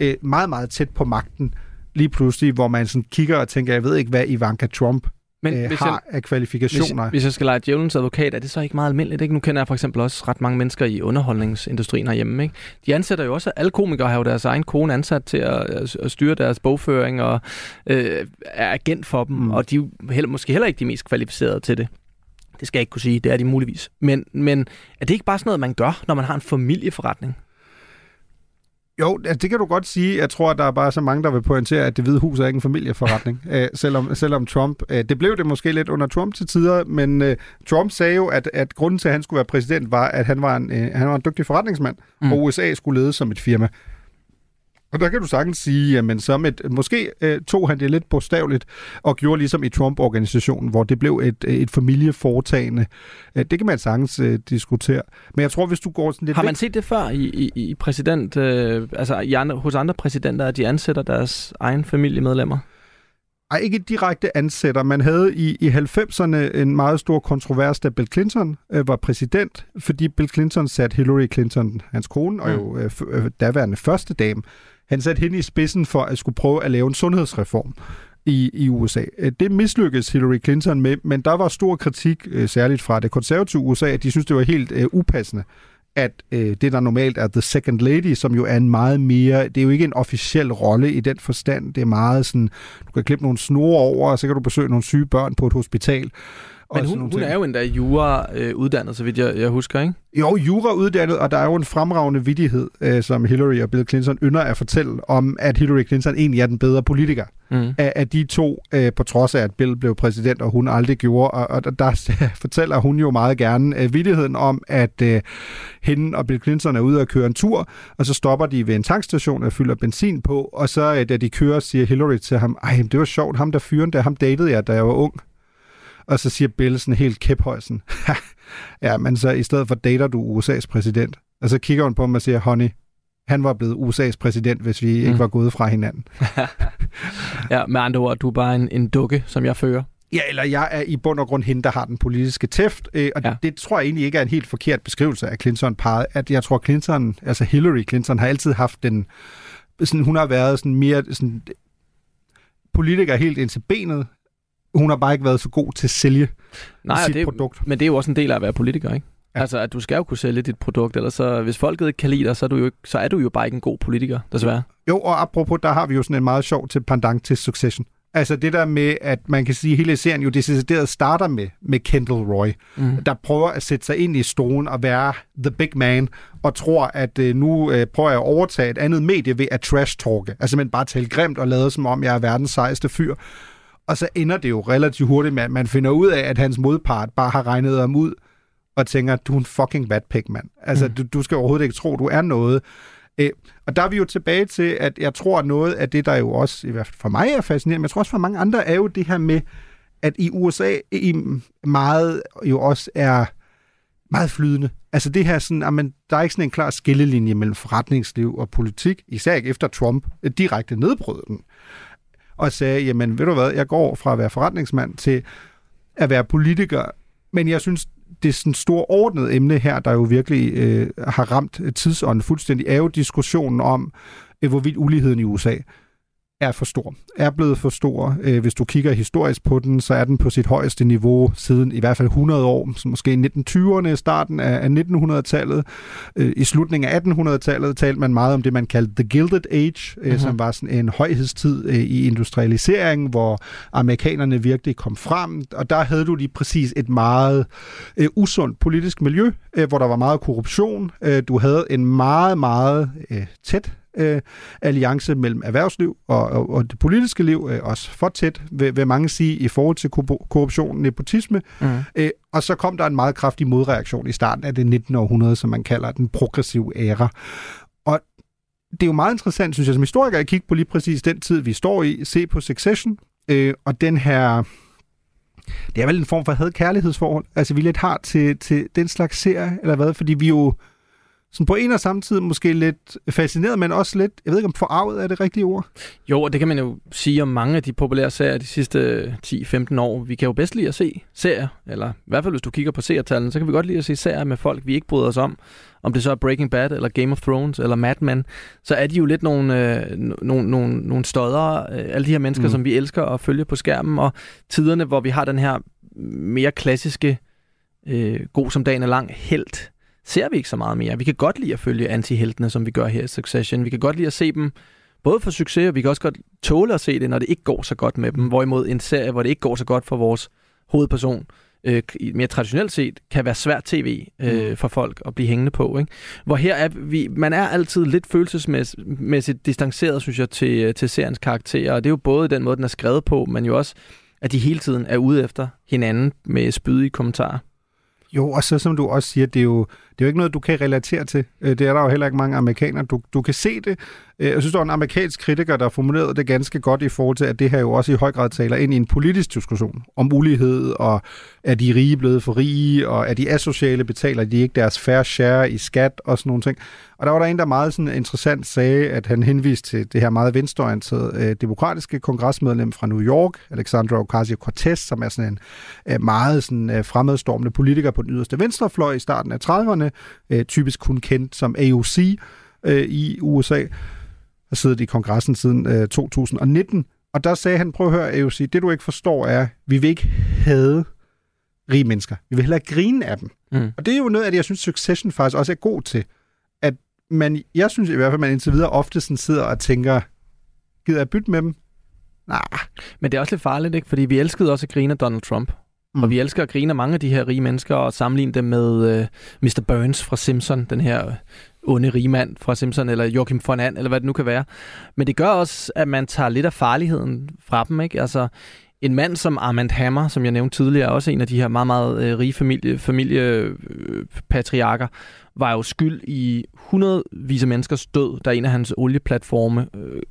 øh, meget, meget tæt på magten, lige pludselig, hvor man sådan kigger og tænker, jeg ved ikke, hvad Ivanka Trump men øh, hvis har jeg, af kvalifikationer. Hvis, hvis jeg skal lege djævelens advokat, er det så ikke meget almindeligt? Ikke? Nu kender jeg for eksempel også ret mange mennesker i underholdningsindustrien herhjemme. Ikke? De ansætter jo også, alle komikere har jo deres egen kone ansat til at, at styre deres bogføring og øh, er agent for dem, mm. og de er heller, måske heller ikke de mest kvalificerede til det. Det skal jeg ikke kunne sige, det er de muligvis. Men, men er det ikke bare sådan noget, man gør, når man har en familieforretning? Jo, altså, det kan du godt sige. Jeg tror, at der er bare så mange, der vil pointere, at det hvide hus er ikke en familieforretning, [LAUGHS] øh, selvom, selvom Trump... Øh, det blev det måske lidt under Trump til tider, men øh, Trump sagde jo, at, at grunden til, at han skulle være præsident, var, at han var en, øh, han var en dygtig forretningsmand, mm. og USA skulle lede som et firma. Og der kan du sagtens sige, at som et, måske øh, tog han det lidt bogstaveligt og gjorde ligesom i Trump-organisationen, hvor det blev et, et familieforetagende. Øh, det kan man sagtens øh, diskutere. Men jeg tror, hvis du går sådan lidt... Har man væk... set det før i, i, i præsident, øh, altså i andre, hos andre præsidenter, at de ansætter deres egen familiemedlemmer? Ej, ikke direkte ansætter. Man havde i, i 90'erne en meget stor kontrovers, da Bill Clinton øh, var præsident, fordi Bill Clinton satte Hillary Clinton, hans kone, og jo øh, øh daværende første dame, han satte hende i spidsen for at skulle prøve at lave en sundhedsreform i, i USA. Øh, det mislykkedes Hillary Clinton med, men der var stor kritik, øh, særligt fra det konservative USA, at de synes, det var helt uh, upassende, at øh, det, der normalt er The Second Lady, som jo er en meget mere, det er jo ikke en officiel rolle i den forstand, det er meget sådan, du kan klippe nogle snore over, og så kan du besøge nogle syge børn på et hospital. Men hun, hun er jo endda jura-uddannet, så vidt jeg, jeg husker, ikke? Jo, jura-uddannet, og der er jo en fremragende vidighed, øh, som Hillary og Bill Clinton ynder at fortælle, om at Hillary Clinton egentlig er den bedre politiker mm. af, af de to, øh, på trods af, at Bill blev præsident, og hun aldrig gjorde. Og, og der [LAUGHS] fortæller hun jo meget gerne øh, vidigheden om, at øh, hende og Bill Clinton er ude at køre en tur, og så stopper de ved en tankstation og fylder benzin på, og så øh, da de kører, siger Hillary til ham, ej, det var sjovt, ham der fyren der, ham datede jeg, da jeg var ung. Og så siger Bill sådan helt kæphøjsen, ja, men så i stedet for dater du USA's præsident. Og så kigger hun på mig og siger, honey, han var blevet USA's præsident, hvis vi mm. ikke var gået fra hinanden. [LAUGHS] ja, med andre ord, du er bare en, en dukke, som jeg fører. Ja, eller jeg er i bund og grund hende, der har den politiske tæft. Øh, og ja. det tror jeg egentlig ikke er en helt forkert beskrivelse af Clinton-paret. At jeg tror, Clinton, altså Hillary Clinton, har altid haft den... Sådan, hun har været sådan mere sådan, politiker helt ind til benet. Hun har bare ikke været så god til at sælge Nej, sit det, produkt. Men det er jo også en del af at være politiker, ikke? Ja. Altså, at du skal jo kunne sælge dit produkt, ellers så, hvis folket ikke kan lide dig, så er, du jo ikke, så er du jo bare ikke en god politiker, desværre. Jo, og apropos, der har vi jo sådan en meget sjov til pendant til Succession. Altså det der med, at man kan sige, at hele serien jo decideret starter med, med Kendall Roy, mm. der prøver at sætte sig ind i stolen og være the big man, og tror, at øh, nu øh, prøver jeg at overtage et andet medie ved at trash-talke. Altså man bare tale grimt og lade som om, jeg er verdens sejeste fyr. Og så ender det jo relativt hurtigt med, at man finder ud af, at hans modpart bare har regnet ham ud, og tænker, du er en fucking vatpik, mand. Altså, mm. du, du skal overhovedet ikke tro, du er noget. Øh, og der er vi jo tilbage til, at jeg tror, at noget af det, der jo også, i hvert fald for mig er fascinerende, men jeg tror også for mange andre, er jo det her med, at i USA i meget jo også er meget flydende. Altså det her sådan, at man, der er ikke sådan en klar skillelinje mellem forretningsliv og politik, især ikke efter Trump direkte nedbrød den. Og sagde, jamen ved du hvad, jeg går fra at være forretningsmand til at være politiker, men jeg synes, det er sådan et stort ordnet emne her, der jo virkelig øh, har ramt tidsånden fuldstændig, er jo diskussionen om, øh, hvorvidt uligheden i USA er for stor. Er blevet for stor. Øh, hvis du kigger historisk på den, så er den på sit højeste niveau siden i hvert fald 100 år, så måske i 1920'erne, starten af 1900-tallet. Øh, I slutningen af 1800-tallet talte man meget om det, man kaldte The Gilded Age, mm-hmm. som var sådan en højhedstid i industrialiseringen, hvor amerikanerne virkelig kom frem, og der havde du lige præcis et meget usundt politisk miljø, hvor der var meget korruption. Du havde en meget, meget tæt øh, alliance mellem erhvervsliv og, og, og det politiske liv, øh, også for tæt, vil, vil mange sige, i forhold til korruption, nepotisme. Mm. Øh, og så kom der en meget kraftig modreaktion i starten af det 19. århundrede, som man kalder den progressive æra. Og det er jo meget interessant, synes jeg, som historiker, at kigge på lige præcis den tid, vi står i, se på Succession, øh, og den her det er vel en form for had-kærlighedsforhold, altså vi lidt har til, til den slags serie, eller hvad, fordi vi jo sådan på en og samme tid måske lidt fascineret, men også lidt, jeg ved ikke om forarvet er det rigtige ord? Jo, og det kan man jo sige om mange af de populære serier de sidste 10-15 år. Vi kan jo bedst lide at se serier, eller i hvert fald hvis du kigger på seertallene, så kan vi godt lide at se serier med folk, vi ikke bryder os om. Om det så er Breaking Bad, eller Game of Thrones, eller Mad Men, så er de jo lidt nogle, øh, nogle, nogle, nogle stødere, øh, alle de her mennesker, mm. som vi elsker at følge på skærmen, og tiderne, hvor vi har den her mere klassiske, øh, god som dagen er lang, helt ser vi ikke så meget mere. Vi kan godt lide at følge antiheltene, som vi gør her i Succession. Vi kan godt lide at se dem både for succes, og vi kan også godt tåle at se det, når det ikke går så godt med dem. Hvorimod en serie, hvor det ikke går så godt for vores hovedperson, øh, mere traditionelt set, kan være svært tv øh, mm. for folk at blive hængende på. Ikke? Hvor her er vi, man er altid lidt følelsesmæssigt distanceret, synes jeg, til, til seriens karakterer, og det er jo både den måde, den er skrevet på, men jo også, at de hele tiden er ude efter hinanden med spydige kommentarer. Jo, og så som du også siger, det er jo, det er jo ikke noget, du kan relatere til. Øh, det er der jo heller ikke mange amerikanere. Du, du kan se det. Øh, jeg synes, der er en amerikansk kritiker, der formulerede det ganske godt i forhold til, at det her jo også i høj grad taler ind i en politisk diskussion om ulighed, og er de rige blevet for rige, og er de asociale, betaler de ikke deres fair share i skat og sådan nogle ting. Og der var der en, der meget sådan interessant sagde, at han henviste til det her meget venstreorienterede øh, demokratiske kongresmedlem fra New York, Alexandra Ocasio-Cortez, som er sådan en øh, meget sådan, øh, fremadstormende politiker på den yderste venstrefløj i starten af 30'erne, øh, typisk kun kendt som AOC øh, i USA, har siddet i kongressen siden øh, 2019. Og der sagde han, prøv at høre AOC, det du ikke forstår er, vi vil ikke have rige mennesker. Vi vil hellere grine af dem. Mm. Og det er jo noget af det, jeg synes, Succession faktisk også er god til. At man, jeg synes i hvert fald, man indtil videre ofte sådan sidder og tænker, gider jeg bytte med dem? Nej. Men det er også lidt farligt, ikke? Fordi vi elskede også at grine af Donald Trump. Mm. Og vi elsker at grine af mange af de her rige mennesker og sammenligne dem med øh, Mr. Burns fra Simpson, den her onde rigmand fra Simpson, eller Joachim von And, eller hvad det nu kan være. Men det gør også, at man tager lidt af farligheden fra dem. Ikke? Altså, en mand som Armand Hammer, som jeg nævnte tidligere, er også en af de her meget, meget øh, rige familie, familiepatriarker, var jo skyld i hundredvis af menneskers død, da en af hans olieplatforme øh,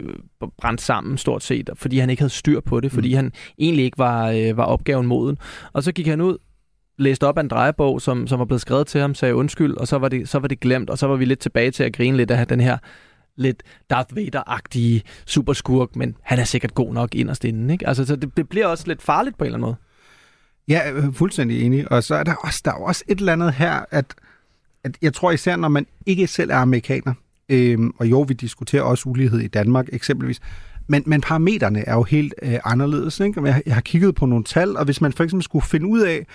brændte sammen stort set, fordi han ikke havde styr på det, fordi mm. han egentlig ikke var, øh, var opgaven moden. Og så gik han ud, læste op af en drejebog, som, som var blevet skrevet til ham, sagde undskyld, og så var, det, så var det glemt, og så var vi lidt tilbage til at grine lidt af den her lidt Darth Vader-agtige superskurk, men han er sikkert god nok inderst inden. Ikke? Altså, så det, det bliver også lidt farligt på en eller anden måde. Ja, øh, fuldstændig enig. Og så er der også, der er også et eller andet her, at, at jeg tror især, når man ikke selv er amerikaner, øhm, og jo, vi diskuterer også ulighed i Danmark eksempelvis, men, men parametrene er jo helt øh, anderledes. Ikke? Jeg, jeg har kigget på nogle tal, og hvis man for eksempel skulle finde ud af,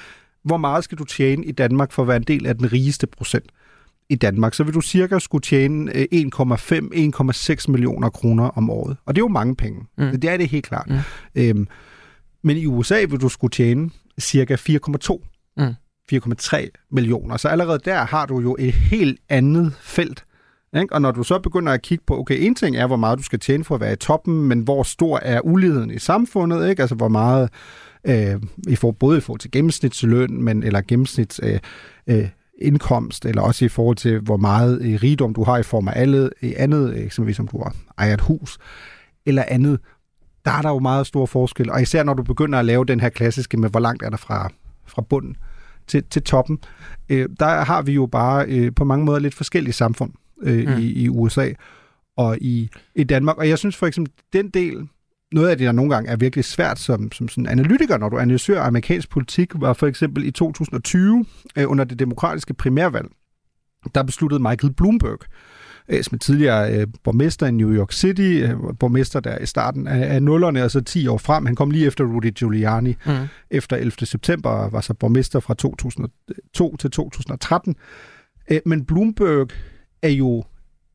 hvor meget skal du tjene i Danmark for at være en del af den rigeste procent i Danmark, så vil du cirka skulle tjene øh, 1,5-1,6 millioner kroner om året. Og det er jo mange penge. Mm. Det er det helt klart. Mm. Øhm, men i USA vil du skulle tjene cirka 4,2. Mm. 4,3 millioner. Så allerede der har du jo et helt andet felt. Ikke? Og når du så begynder at kigge på, okay, en ting er, hvor meget du skal tjene for at være i toppen, men hvor stor er uligheden i samfundet, ikke? Altså hvor meget, øh, i for, både i forhold til gennemsnitsløn, men, eller gennemsnits øh, øh, indkomst, eller også i forhold til, hvor meget øh, rigdom du har i form af alle, i andet, eksempelvis om du ejet et hus, eller andet, der er der jo meget stor forskel. Og især når du begynder at lave den her klassiske med, hvor langt er der fra, fra bunden til, til toppen, øh, der har vi jo bare øh, på mange måder lidt forskellige samfund øh, mm. i, i USA og i, i Danmark. Og jeg synes for eksempel, den del, noget af det, der nogle gange er virkelig svært som, som sådan analytiker, når du analyserer amerikansk politik, var for eksempel i 2020 øh, under det demokratiske primærvalg, der besluttede Michael Bloomberg, øh, som er tidligere øh, borgmester i New York City, øh, borgmester der i starten af, af nullerne, og så 10 år frem. Han kom lige efter Rudy Giuliani, mm. efter 11. september, og var så borgmester fra 2002 til 2013. Øh, men Bloomberg er jo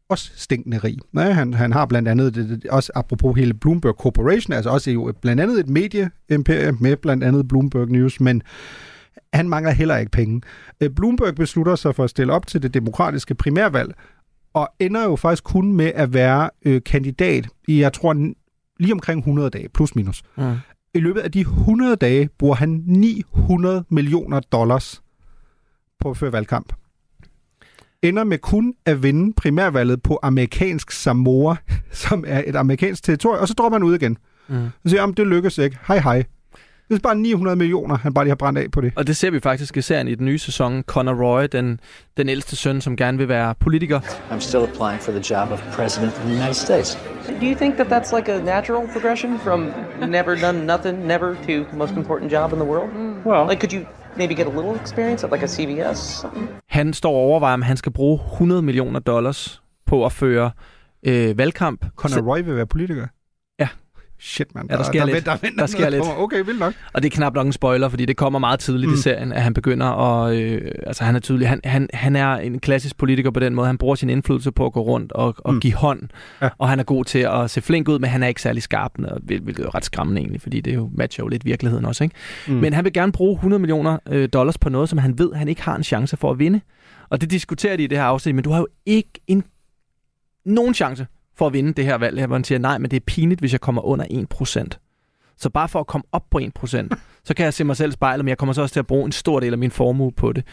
også stinkende rig. Ja, han, han har blandt andet, det, det, også apropos hele Bloomberg Corporation, altså også jo blandt andet et medieimperie med blandt andet Bloomberg News, men han mangler heller ikke penge. Øh, Bloomberg beslutter sig for at stille op til det demokratiske primærvalg, og ender jo faktisk kun med at være øh, kandidat i, jeg tror, lige omkring 100 dage, plus minus. Mm. I løbet af de 100 dage bruger han 900 millioner dollars på at føre valgkamp ender med kun at vinde primærvalget på amerikansk Samoa, [LAUGHS] som er et amerikansk territorium, og så dropper han ud igen. Mm. Så siger han, det lykkes ikke. Hej hej. Det er bare 900 millioner, han bare lige har brændt af på det. Og det ser vi faktisk især i den nye sæson. Conor Roy, den, den ældste søn, som gerne vil være politiker. I'm still applying for the job of president of the United States. Do you think that that's like a natural progression from never done nothing, never to most important job in the world? Well, Like, could you maybe get a little experience at like a CVS? Something? Han står og overvejer, om han skal bruge 100 millioner dollars på at føre øh, valgkamp. Conor Roy vil være politiker? Shit, man. Ja, der sker der, lidt. Der, der, Der sker lidt. Okay, vildt nok. Og det er knap nok en spoiler, fordi det kommer meget tidligt mm. i serien, at han begynder at... Øh, altså, han er tydelig. Han, han, han er en klassisk politiker på den måde. Han bruger sin indflydelse på at gå rundt og, og Mm. give hånd. Ja. Og han er god til at se flink ud, men han er ikke særlig skarp, hvilket er ret skræmmende egentlig, fordi det er jo, matcher jo lidt virkeligheden også. Ikke? Mm. Men han vil gerne bruge 100 millioner øh, dollars på noget, som han ved, han ikke har en chance for at vinde. Og det diskuterer de i det her afsnit, men du har jo ikke en, nogen chance for at vinde det her valg, her, hvor han siger, nej, men det er pinligt, hvis jeg kommer under 1%. Så bare for at komme op på 1%, [LAUGHS] så kan jeg se mig selv i spejlet, men jeg kommer så også til at bruge en stor del af min formue på det.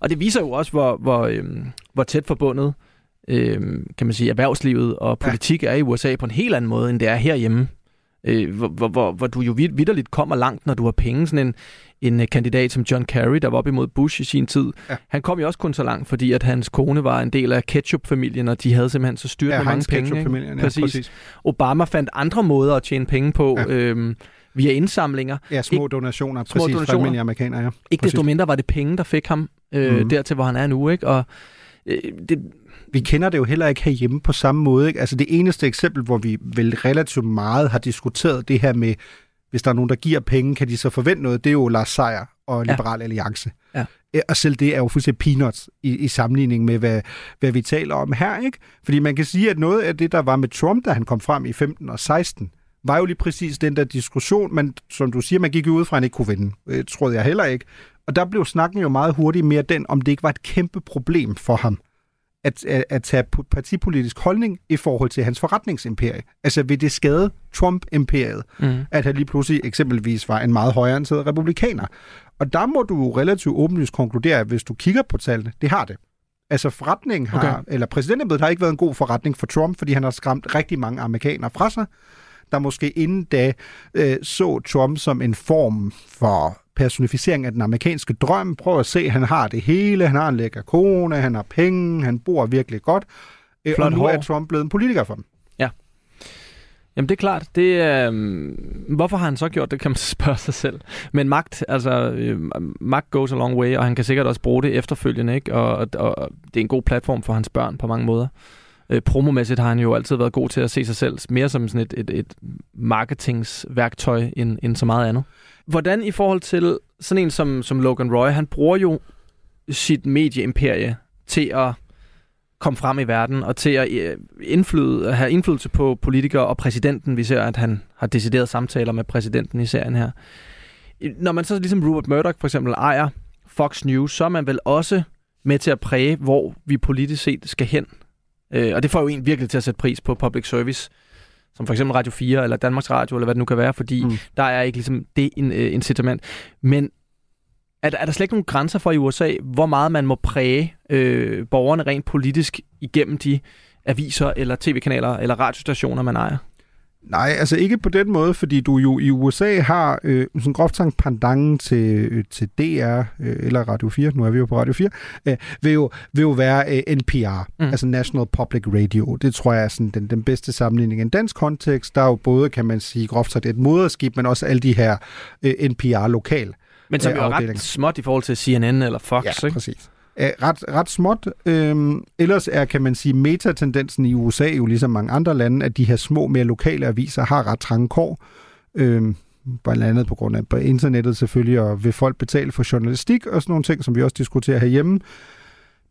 Og det viser jo også, hvor, hvor, øhm, hvor tæt forbundet øhm, kan man sige, erhvervslivet og politik er i USA på en helt anden måde, end det er herhjemme. Øh, hvor, hvor, hvor, hvor du jo vid- vidderligt kommer langt, når du har penge. Sådan en, en øh, kandidat som John Kerry, der var op imod Bush i sin tid, Ja. han kom jo også kun så langt, fordi at hans kone var en del af ketchup-familien, og de havde simpelthen så styrt Ja, med mange penge. ja, præcis. præcis. Obama fandt andre måder at tjene penge på, Ja. øhm, via indsamlinger. Ja, små donationer, små præcis, fra donationer. almindelige amerikanere. Ja. Ikke præcis. desto mindre var det penge, der fik ham øh, mm. dertil, hvor han er nu. Ikke? Og, øh, det, Vi kender det jo heller ikke herhjemme på samme måde. Ikke? Altså det eneste eksempel, hvor vi vel relativt meget har diskuteret det her med, hvis der er nogen, der giver penge, kan de så forvente noget, det er jo Lars Seier og Ja. Liberal Alliance. Ja. Ja, Og selv det er jo fuldstændig peanuts i, i sammenligning med, hvad, hvad vi taler om her. ikke? Fordi man kan sige, at noget af det, der var med Trump, da han kom frem i 15 og 16, var jo lige præcis den der diskussion, men som du siger, man gik jo ud fra, at han ikke kunne vinde. Det troede jeg heller ikke. Og der blev snakken jo meget hurtigt mere den, om det ikke var et kæmpe problem for ham at, at, at tage partipolitisk holdning i forhold til hans forretningsimperie. Altså vil det skade Trump-imperiet, mm. at han lige pludselig eksempelvis var en meget højreorienteret republikaner. Og der må du relativt åbenlyst konkludere, at hvis du kigger på tallene, det har det. Altså forretningen har, okay. eller præsidentembedet har ikke været en god forretning for Trump, fordi han har skræmt rigtig mange amerikanere fra sig, der måske inden da øh, så Trump som en form for personificering af den amerikanske drøm. Prøv at se, han har det hele, han har en lækker kone, han har penge, han bor virkelig godt. Øh, Flot og nu hår. er Trump blevet en politiker for dem. Jamen det er klart. Det, øh, hvorfor har han så gjort det, kan man [LAUGHS] spørge sig selv. Men magt, altså øh, magt goes a long way, og han kan sikkert også bruge det efterfølgende, ikke? Og, og, og det er en god platform for hans børn på mange måder. Øh, promomæssigt har han jo altid været god til at se sig selv mere som sådan et, et, et marketingsværktøj end, end så meget andet. Hvordan i forhold til sådan en som, som Logan Roy, han bruger jo sit medieimperie til at komme frem i verden og til at øh, indflyde, have indflydelse på politikere og præsidenten. Vi ser, at han har decideret samtaler med præsidenten i serien her. Når man så ligesom Rupert Murdoch for eksempel ejer Fox News, så er man vel også med til at præge, hvor vi politisk set skal hen. Øh, og det får jo en virkelig til at sætte pris på public service, som for eksempel Radio 4 eller Danmarks Radio, eller hvad det nu kan være, fordi mm. der er ikke ligesom det en, uh, incitament. Men er, er der slet ikke nogen grænser for i USA, hvor meget man må præge øh, borgerne rent politisk igennem de aviser eller tv-kanaler eller radiostationer, man ejer? Nej, altså ikke på den måde, fordi du jo i USA har øh, sådan groft sagt pandangen til, øh, til DR øh, eller Radio 4, nu er vi jo på Radio 4, øh, vil, jo, vil jo være øh, NPR, mm. altså National Public Radio. Det tror jeg er sådan den, den bedste sammenligning. I en dansk kontekst, der er jo både, kan man sige, groft sagt et moderskib, men også alle de her øh, NPR-lokal men som jo er ret småt i forhold til CNN eller Fox, ja, ikke? præcis. Æ, ret, ret småt. Øhm, ellers er, kan man sige, metatendensen i USA, jo ligesom mange andre lande, at de her små, mere lokale aviser har ret trange kår. Øhm, blandt andet på grund af på internettet selvfølgelig, og vil folk betale for journalistik og sådan nogle ting, som vi også diskuterer herhjemme.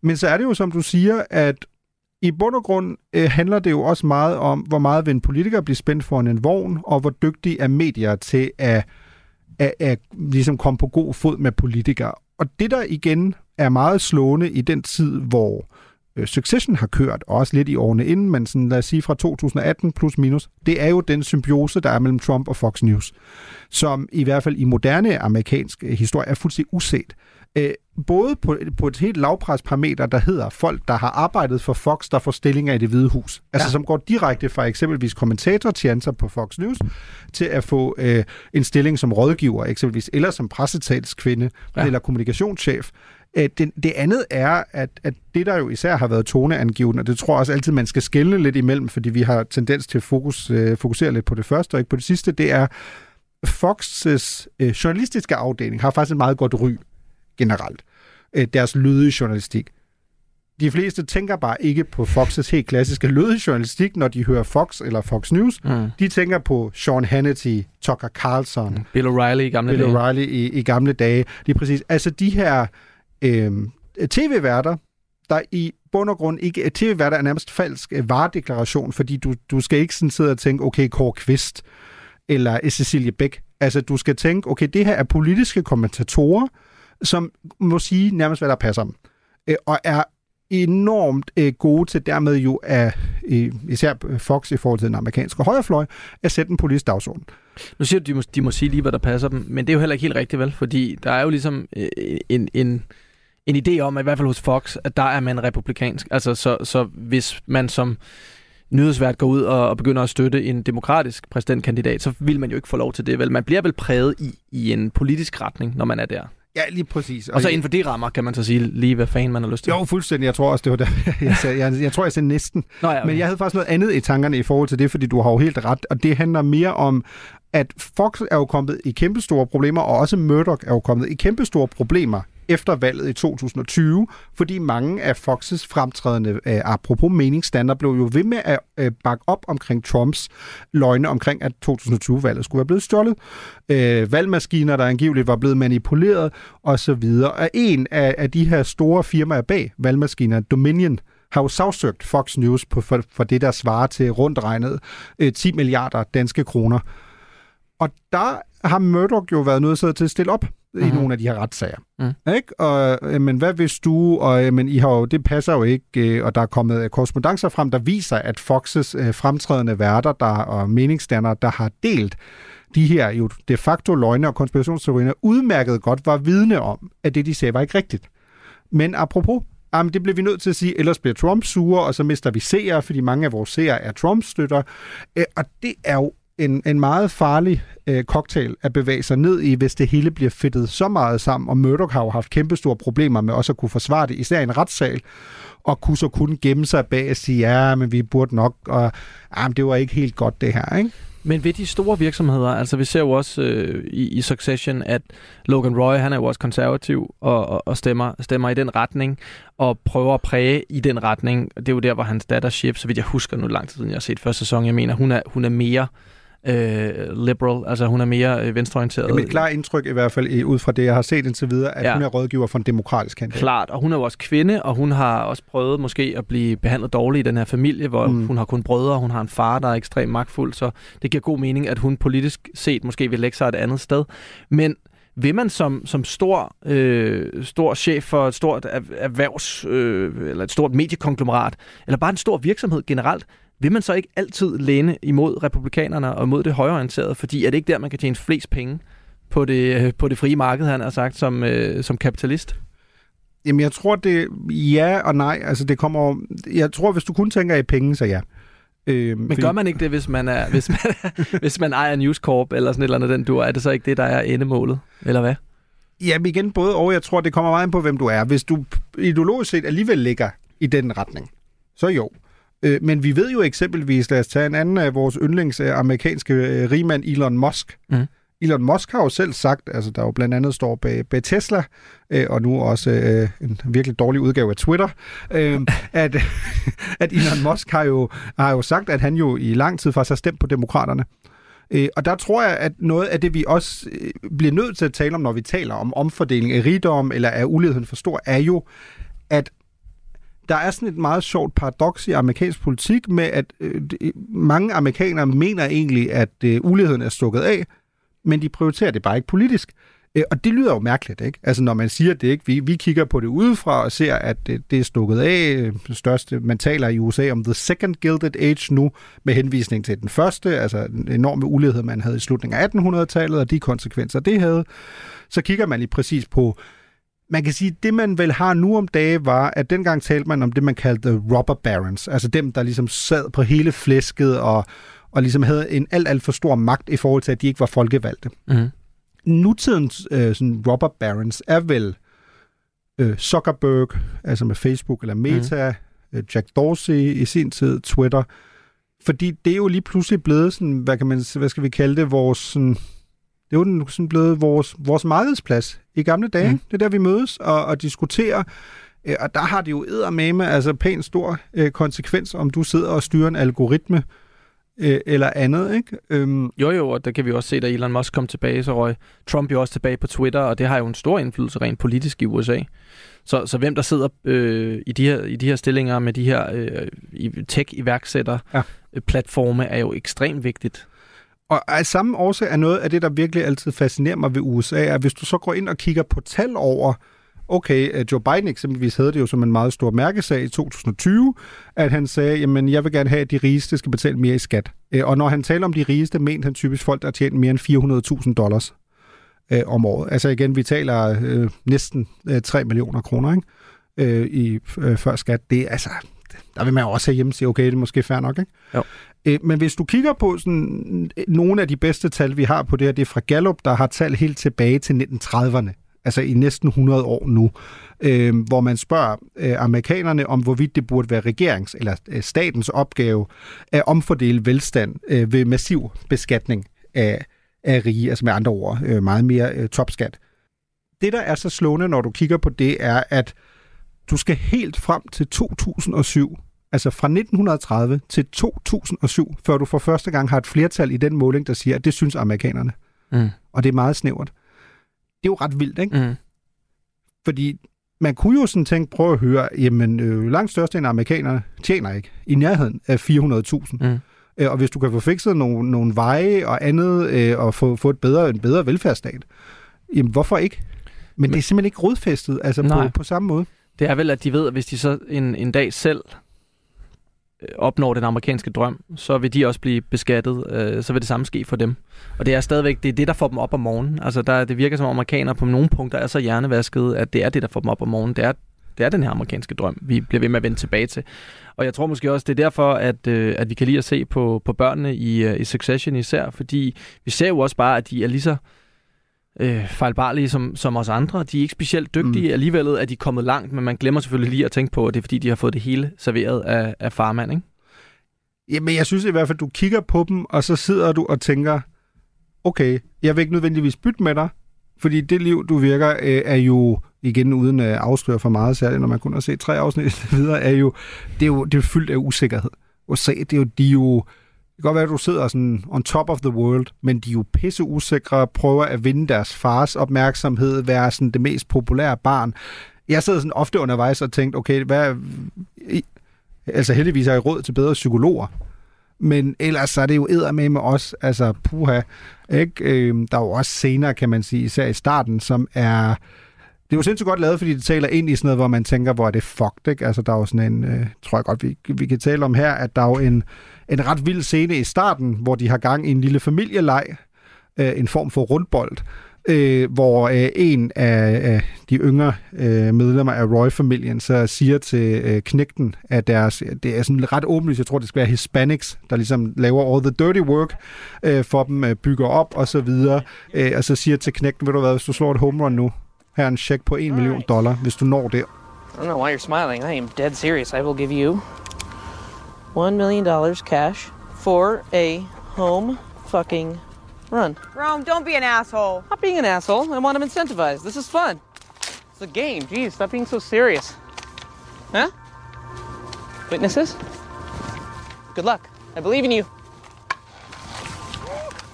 Men så er det jo, som du siger, at i bund og grund øh, handler det jo også meget om, hvor meget vil en politiker blive spændt for en vogn, og hvor dygtig er medier til at at, at ligesom komme på god fod med politikere. Og det der igen er meget slående i den tid, hvor øh, Succession har kørt, og også lidt i årene inden, men sådan, lad os sige fra 2018 plus minus, det er jo den symbiose, der er mellem Trump og Fox News, som i hvert fald i moderne amerikansk øh, historie er fuldstændig uset. Øh, Både på, på et helt lavpræsparameter, der hedder folk, der har arbejdet for Fox, der får stillinger i det hvide hus. Altså ja. som går direkte fra eksempelvis kommentatortjenester på Fox News, til at få øh, en stilling som rådgiver eksempelvis, eller som pressetalskvinde, ja. eller kommunikationschef. Øh, det, det andet er, at, at det, der jo især har været toneangivende, og det tror jeg også altid, man skal skelne lidt imellem, fordi vi har tendens til at fokus, øh, fokusere lidt på det første og ikke på det sidste, det er, Fox's øh, journalistiske afdeling har faktisk et meget godt ry generelt. Øh, deres lødige journalistik. De fleste tænker bare ikke på Fox's helt klassiske lødige journalistik, når de hører Fox eller Fox News. Mm. De tænker på Sean Hannity, Tucker Carlson. Mm. Bill O'Reilly i gamle Bill dage. O'Reilly i, i gamle dage. Det er præcis. Altså de her øh, tv-værter, der i bund og grund ikke... TV-værter er nærmest falsk øh, varedeklaration, fordi du, du skal ikke sådan sidde og tænke, okay, Kåre Kvist eller Cecilie Bæk. Altså, du skal tænke, okay, det her er politiske kommentatorer, som må sige nærmest, hvad der passer dem. Øh, og er enormt øh, gode til dermed jo at, øh, især Fox i forhold til den amerikanske højrefløj, at sætte en politisk dagsorden. Nu siger du, de må, de må sige lige, hvad der passer dem, men det er jo heller ikke helt rigtigt, vel? Fordi der er jo ligesom øh, en, en, en idé om, at i hvert fald hos Fox, at der er man republikansk. Altså, så, så hvis man som nyhedsvært går ud og, og begynder at støtte en demokratisk præsidentkandidat, så vil man jo ikke få lov til det, vel? Man bliver vel præget i, i en politisk retning, når man er der. Ja, lige præcis. Og, og så inden for de rammer, kan man så sige lige, hvad fanden man har lyst til. Jo, fuldstændig. Jeg tror også, det var der. [LAUGHS] Jeg, sagde, jeg, jeg tror, jeg sagde næsten. Nå, ja, okay. Men jeg havde faktisk noget andet i tankerne i forhold til det, fordi du har jo helt ret. Og det handler mere om, at Fox er jo kommet i kæmpestore problemer, og også Murdoch er jo kommet i kæmpestore problemer efter valget i 2020, fordi mange af Foxes fremtrædende, øh, apropos meningsstander, blev jo ved med at øh, bakke op omkring Trumps løgne omkring, at 2020-valget skulle være blevet stjålet. Øh, valgmaskiner, der angiveligt var blevet manipuleret osv. Og en af, af de her store firmaer bag valgmaskiner, Dominion, har jo sagsøgt Fox News på, for, for det, der svarer til rundt regnet øh, 10 milliarder danske kroner. Og der har Murdoch jo været nødt til at stille op mm-hmm. i mhm. nogle af de her retssager. Mm. Ikke? Og, men hvad hvis du, og men I har jo, det passer jo ikke, øh, og der er kommet korrespondencer frem, der viser, at Foxes øh, fremtrædende værter der, og meningsstandere, der har delt de her jo de facto løgne og konspirationsteorier, udmærket godt var vidne om, at det, de sagde, var ikke rigtigt. Men apropos, jamen, det bliver vi nødt til at sige, ellers bliver Trump sure, og så mister vi seere, fordi mange af vores seere er Trump-støtter. Øh, og det er jo en, en meget farlig øh, cocktail at bevæge sig ned i, hvis det hele bliver fedtet så meget sammen. Og Murdoch har jo haft kæmpestore problemer med også at kunne forsvare det, især i en retssal, og kunne så kun gemme sig bag og sige, ja, men vi burde nok, og ja, men det var ikke helt godt det her, ikke? Men ved de store virksomheder, altså vi ser jo også øh, i, i Succession, at Logan Roy, han er jo også konservativ og, og, og stemmer, stemmer i den retning og prøver at præge i den retning. Det er jo der, hvor hans datter Ship, så vidt jeg husker nu lang tid siden, jeg har set første sæson, jeg mener, hun er, hun er mere øh, liberal, altså hun er mere øh, venstreorienteret. Er mit klare indtryk i hvert fald, ud fra det, jeg har set indtil videre, at Ja. hun er rådgiver for en demokratisk kandidat. Klart, og hun er jo også kvinde, og hun har også prøvet måske at blive behandlet dårligt i den her familie, hvor mm. Hun har kun brødre, og hun har en far, der er ekstremt magtfuld, så det giver god mening, at hun politisk set måske vil lægge sig et andet sted. Men vil man som, som stor, øh, stor chef for et stort er- erhvervs, øh, eller et stort mediekonglomerat, eller bare en stor virksomhed generelt, vil man så ikke altid læne imod republikanerne og imod det højreorienterede, fordi er det ikke der, man kan tjene flest penge på det, øh, på det frie marked, han har sagt, som, øh, som kapitalist? Jamen, jeg tror, det ja og nej. Altså, det kommer... Jeg tror, hvis du kun tænker i penge, så ja. Øh, Men gør man ikke det, hvis man, er, hvis man, er, [LAUGHS] hvis man ejer News Corp eller sådan et eller andet, den du er det så ikke det, der er endemålet? Eller hvad? Jamen igen, både og. Jeg tror, det kommer meget ind på, hvem du er. Hvis du ideologisk set alligevel ligger i den retning, så jo. Øh, Men vi ved jo eksempelvis, lad os tage en anden af vores yndlings øh, amerikanske øh, rigmand, Elon Musk. Mm. Elon Musk har jo selv sagt, altså der jo blandt andet står bag, bag Tesla, øh, og nu også øh, en virkelig dårlig udgave af Twitter, øh, [LAUGHS] at, [LAUGHS] at Elon Musk har jo, har jo sagt, at han jo i lang tid faktisk har stemt på demokraterne. Øh, og der tror jeg, at noget af det, vi også øh, bliver nødt til at tale om, når vi taler om omfordeling af rigdom, eller er uligheden for stor, er jo, at der er sådan et meget sjovt paradoks i amerikansk politik med, at øh, øh, mange amerikanere mener egentlig, at øh, uligheden er stukket af, men de prioriterer det bare ikke politisk. Øh, og det lyder jo mærkeligt, ikke? Altså når man siger det, ikke? Vi, vi kigger på det udefra og ser, at det, det er stukket af. Øh, det største, man taler i USA om the second gilded age nu, med henvisning til den første, altså den enorme ulighed, man havde i slutningen af 1800-tallet, og de konsekvenser, det havde. Så kigger man lige præcis på man kan sige, at det man vel har nu om dage var, at dengang talte man om det, man kaldte robber barons. Altså dem, der ligesom sad på hele flæsket og, og ligesom havde en alt, alt for stor magt i forhold til, at de ikke var folkevalgte. Mm. Nutidens øh, sådan robber barons er vel øh, Zuckerberg, altså med Facebook eller Meta, mm. øh, Jack Dorsey i sin tid, Twitter. Fordi det er jo lige pludselig blevet sådan, hvad, kan man, hvad skal vi kalde det, vores sådan, det er jo sådan blevet vores, vores markedsplads i gamle dage. Mm. Det er der, vi mødes og, og diskuterer. Øh, Og der har det jo eddermame, altså pænt stor øh, konsekvens, om du sidder og styrer en algoritme øh, eller andet, ikke? Øhm, Jo jo, og der kan vi også se, da Elon Musk kom tilbage, så røg Trump jo også tilbage på Twitter, og det har jo en stor indflydelse rent politisk i USA. Så, så hvem der sidder øh, i, de her, i de her stillinger med de her øh, i- tech-iværksætter Ja. øh, platforme er jo ekstremt vigtigt. Og af samme årsag er noget af det, der virkelig altid fascinerer mig ved USA, at hvis du så går ind og kigger på tal over, okay, Joe Biden eksempelvis havde det jo som en meget stor mærkesag i 2020, at han sagde, jamen jeg vil gerne have, at de rigeste skal betale mere i skat. Øh, og når han taler om de rigeste, mente han typisk folk, der tjener mere end 400.000 dollars øh, om året. Altså igen, vi taler øh, næsten øh, 3 millioner kroner ikke? Øh, i øh, før skat. Det er altså, der vil man jo også have hjemme sige, okay, det er måske fair nok, ikke? Jo. Øh, Men hvis du kigger på sådan, øh, nogle af de bedste tal, vi har på det her, det er fra Gallup, der har tal helt tilbage til 1930'erne, altså i næsten 100 år nu, øh, hvor man spørger øh, amerikanerne om, hvorvidt det burde være regerings- eller øh, statens opgave at omfordele velstand øh, ved massiv beskatning af, af rige, altså med andre ord, øh, meget mere øh, topskat. Det, der er så slående, når du kigger på det, er, at du skal helt frem til 2007 altså fra 1930 til 2007, før du for første gang har et flertal i den måling, der siger, at det synes amerikanerne. Mm. Og det er meget snævert. Det er jo ret vildt, ikke? Mm. Fordi man kunne jo sådan tænke, prøv at høre, jamen øh, langt største af amerikanerne tjener ikke i nærheden af 400.000. Mm. Øh, og hvis du kan få fikset nogle, nogle veje og andet, øh, og få, få et bedre, en bedre velfærdsstat, jamen hvorfor ikke? Men, Men det er simpelthen ikke rodfæstet altså på, på samme måde. Det er vel, at de ved, at hvis de så en, en dag selv øh, opnår den amerikanske drøm, så vil de også blive beskattet. Øh, så vil det samme ske for dem. Og det er stadigvæk det, er det der får dem op om morgenen. Altså, der, det virker som om amerikanere på nogle punkter er så hjernevaskede, at det er det, der får dem op om morgenen. Det er Det er den her amerikanske drøm, vi bliver ved med at vende tilbage til. Og jeg tror måske også, det er derfor, at, øh, at vi kan lide at se på, på børnene i, øh, i Succession især, fordi vi ser jo også bare, at de er lige så øh, fejlbarlige som, som os andre. De er ikke specielt dygtige. Mm. Alligevel er de kommet langt, men man glemmer selvfølgelig lige at tænke på, at det er fordi, de har fået det hele serveret af, af farmand, ikke? Jamen, jeg synes i hvert fald, du kigger på dem, og så sidder du og tænker, okay, jeg vil ikke nødvendigvis bytte med dig, fordi det liv, du virker, øh, er jo, igen uden at afsløre for meget, særligt når man kun har set tre afsnit [LAUGHS] videre, er jo, det er jo det er fyldt af usikkerhed. USA, det er jo, de er jo, kan godt være, at du sidder sådan on top of the world, men de er jo pisse usikre, prøver at vinde deres fars opmærksomhed, være sådan det mest populære barn. Jeg sidder sådan ofte undervejs og tænkte, okay, hvad, altså heldigvis har jeg råd til bedre psykologer, men ellers så er det jo æder med med os, altså puha, ikke? Øhm, der er jo også senere, kan man sige, især i starten, som er... Det er jo sindssygt godt lavet, fordi det taler ind i sådan noget, hvor man tænker, hvor er det fucked, ikke? Altså, der er jo sådan en, øh, tror jeg godt, vi, vi kan tale om her, at der er jo en, en ret vild scene i starten, hvor de har gang i en lille familieleg, øh, en form for rundbold, øh, hvor øh, en af, de yngre øh, medlemmer af Roy-familien så siger til øh, knægten, at deres, det er sådan ret åbenlyst, jeg tror, det skal være Hispanics, der ligesom laver all the dirty work øh, for dem, øh, bygger op og så videre, øh, og så siger til knægten, ved du hvad, hvis du slår et home run nu, her er en check på 1 million dollar, hvis du når det. I don't know why you're smiling. I am dead serious. I will give you $1 million cash for a home fucking run. Rome, don't be an asshole. Not being an asshole. I want him incentivized. This is fun. It's a game. Jeez, stop being so serious. Huh? Witnesses? Good luck. I believe in you.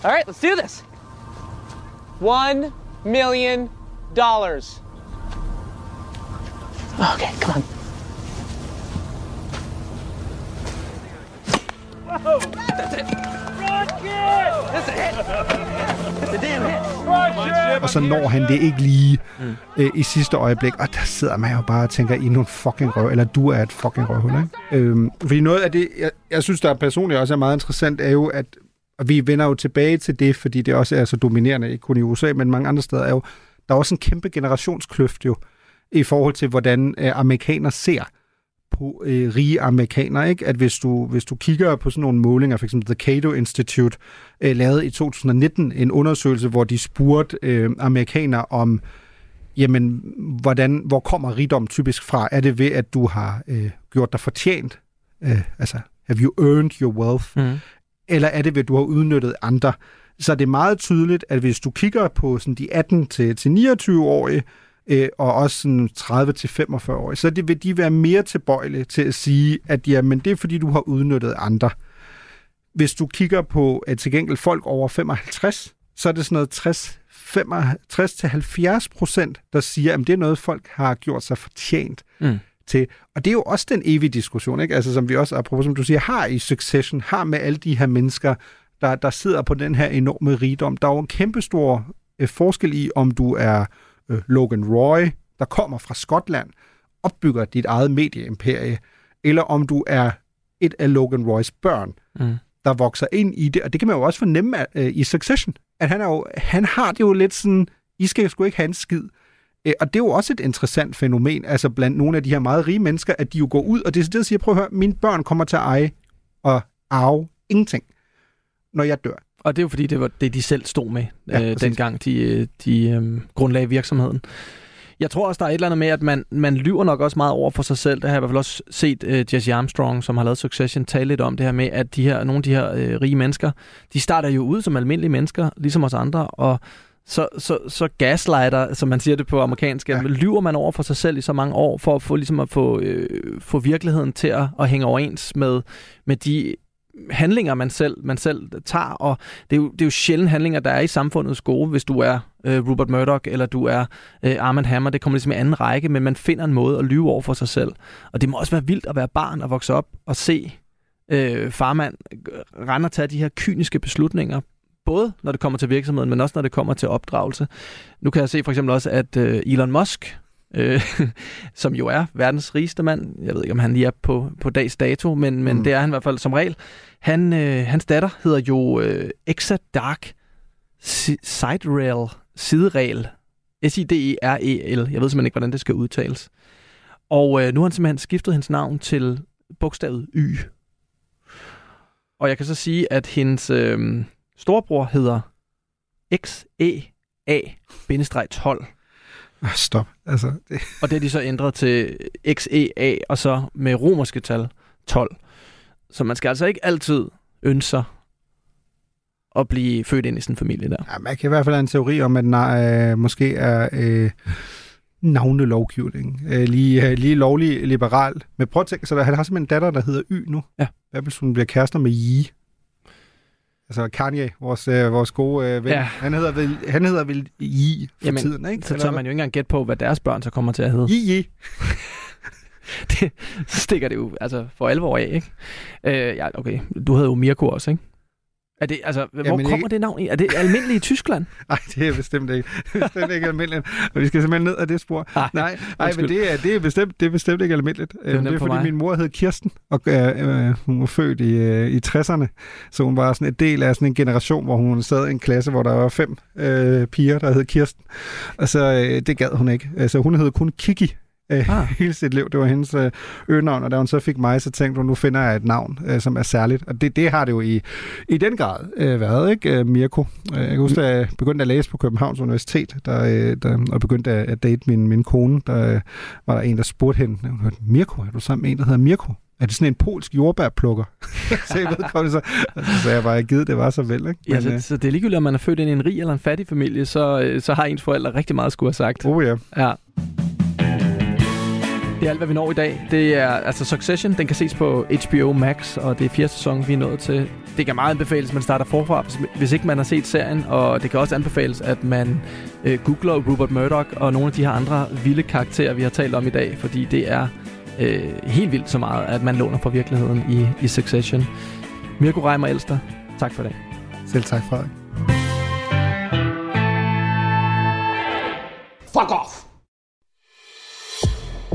All right, let's do this. One million dollars. Okay, come on. Whoa! That's it. Rocket! That's a hit. That's a damn hit. Og så når han det ikke lige mm. øh, i sidste øjeblik, og der sidder man jo bare og tænker, I er nogle fucking røv, eller du er et fucking røvhul, ikke? Øhm, fordi noget af det, jeg, jeg synes, der personligt også er meget interessant, er jo, at og vi vender jo tilbage til det, fordi det også er så dominerende, ikke kun i USA, men mange andre steder er jo, der er også en kæmpe generationskløft jo, i forhold til, hvordan øh, amerikanere ser på øh, rige amerikanere, ikke? At hvis du, hvis du kigger på sådan nogle målinger, eksempel The Cato Institute øh, lavede i 2019 en undersøgelse, hvor de spurgte øh, amerikanere om, jamen, hvordan, hvor kommer rigdom typisk fra? Er det ved, at du har øh, gjort dig fortjent? Øh, altså, have you earned your wealth? Mm. Eller er det ved, at du har udnyttet andre? Så det er meget tydeligt, at hvis du kigger på sådan de 18-29-årige, øh, og også sådan 30-45-årige, så det vil de være mere tilbøjelige til at sige, at jamen, det er fordi, du har udnyttet andre. Hvis du kigger på at til gengæld folk over 55, så er det sådan noget 60 60-70 procent, der siger, at det er noget, folk har gjort sig fortjent mm. til. Og det er jo også den evige diskussion, ikke? Altså, som vi også, apropos, som du siger, har i Succession, har med alle de her mennesker, der, der sidder på den her enorme rigdom. Der er jo en kæmpestor øh, forskel i, om du er øh, Logan Roy, der kommer fra Skotland, opbygger dit eget medieimperie, eller om du er et af Logan Roys børn, mm. der vokser ind i det. Og det kan man jo også fornemme øh, i Succession, at han, er jo, han har det jo lidt sådan, I skal sgu ikke have en skid. Øh, og det er jo også et interessant fænomen, altså blandt nogle af de her meget rige mennesker, at de jo går ud, og det er det, siger, prøv at høre, mine børn kommer til at eje og arve ingenting, når jeg dør. Og det er jo fordi, det var det, de selv stod med, ja, øh, dengang de, øh, de øh, grundlagde virksomheden. Jeg tror også, der er et eller andet med, at man, man lyver nok også meget over for sig selv. Det har jeg i hvert fald også set uh, Jesse Armstrong, som har lavet Succession, tale lidt om det her med, at de her, nogle af de her uh, rige mennesker, de starter jo ud som almindelige mennesker, ligesom os andre, og så, så, så gaslighter, som man siger det på amerikansk, ja. lyver man over for sig selv i så mange år, for at få, ligesom at få, øh, få virkeligheden til at, at hænge overens med, med de handlinger, man selv, man selv tager, og det er, jo, det er jo sjældent handlinger, der er i samfundets gode, hvis du er øh, Rupert Murdoch, eller du er øh, Armand Hammer, det kommer ligesom i anden række, men man finder en måde at lyve over for sig selv. Og det må også være vildt at være barn og vokse op og se øh, farmand rende og tage de her kyniske beslutninger, både når det kommer til virksomheden, men også når det kommer til opdragelse. Nu kan jeg se for eksempel også, at øh, Elon Musk, øh, [LAUGHS] som jo er verdens rigeste mand. Jeg ved ikke, om han lige er på, på dags dato, men, men mm. det er han i hvert fald som regel. Han, øh, hans datter hedder jo øh, Exa Dark Siderail, sideregel. S-I-D-E-R-E-L. Jeg ved simpelthen ikke, hvordan det skal udtales. Og øh, nu har han simpelthen skiftet hendes navn til bogstavet Y. Og jeg kan så sige, at hendes øh, storebror hedder XEA-12. Ah, Stop. Altså, det... Og det er de så ændret til XEA, og så med romerske tal 12. Så man skal altså ikke altid ønske sig at blive født ind i sådan en familie der. Ja, man kan i hvert fald have en teori om, at nej, øh, måske er øh, navnelovgivning øh, lige, øh, lige lovlig liberal. Men prøv at tænke, så der, han har simpelthen en datter, der hedder Y nu. Ja. Hvad hvis hun bliver kærester med Yi? Altså Kanye, vores, øh, vores gode øh, ven. Ja. Han, hedder vel, han hedder vel Yi for Jamen, tiden, ikke? så tør man jo ikke engang gætte på, hvad deres børn så kommer til at hedde. Yi [LAUGHS] det stikker det jo altså for alvor af, ikke? Øh, ja, okay. Du hedder jo Mirko også, ikke? Er det, altså, hvor Jamen, kommer ikke- det navn i? Er det almindeligt i Tyskland? [LAUGHS] Nej, det er bestemt ikke. [LAUGHS] Det er bestemt ikke almindeligt. Og vi skal simpelthen ned ad det spor. Nej, nej, nej men det er, det, er bestemt, det er bestemt ikke almindeligt. Det er, nemt det er for fordi, mig. min mor hed Kirsten, og øh, øh, hun var født i, øh, i 60'erne. Så hun var sådan en del af sådan en generation, hvor hun sad i en klasse, hvor der var fem øh, piger, der hed Kirsten. Og så øh, det gad hun ikke. Altså, hun hed kun Kiki. Øh, Ah. [LAUGHS] hele sit liv. Det var hendes øh, øgenavn, og da hun så fik mig, så tænkte hun, nu finder jeg et navn, øh, som er særligt. Og det, det har det jo i, i den grad øh, været, ikke, øh, Mirko? Øh, jeg kan huske, da jeg begyndte at læse på Københavns Universitet, der, øh, der, og begyndte at, at date min, min kone, der øh, var der en, der spurgte hende, hun hørte, Mirko, er du sammen med en, der hedder Mirko? Er det sådan en polsk jordbærplukker? [LAUGHS] så jeg ved, så, så sagde jeg bare, givet det var så vel, ikke? Ja, så, øh, så det er ligegyldigt, om man er født ind i en rig eller en fattig familie, så, så har ens forældre rigtig meget at skulle have sagt. oh ja. Ja. Det er alt, hvad vi når i dag. Det er altså Succession. Den kan ses på HBO Max, og det er fjerde sæson, vi er nået til. Det kan meget anbefales, at man starter forfra, hvis, hvis ikke man har set serien. Og det kan også anbefales, at man øh, googler Rupert Murdoch og nogle af de her andre vilde karakterer, vi har talt om i dag. Fordi det er øh, helt vildt så meget, at man låner fra virkeligheden i, i Succession. Mirko Reimer Elster, tak for det. Selv tak, Frederik. Fuck off!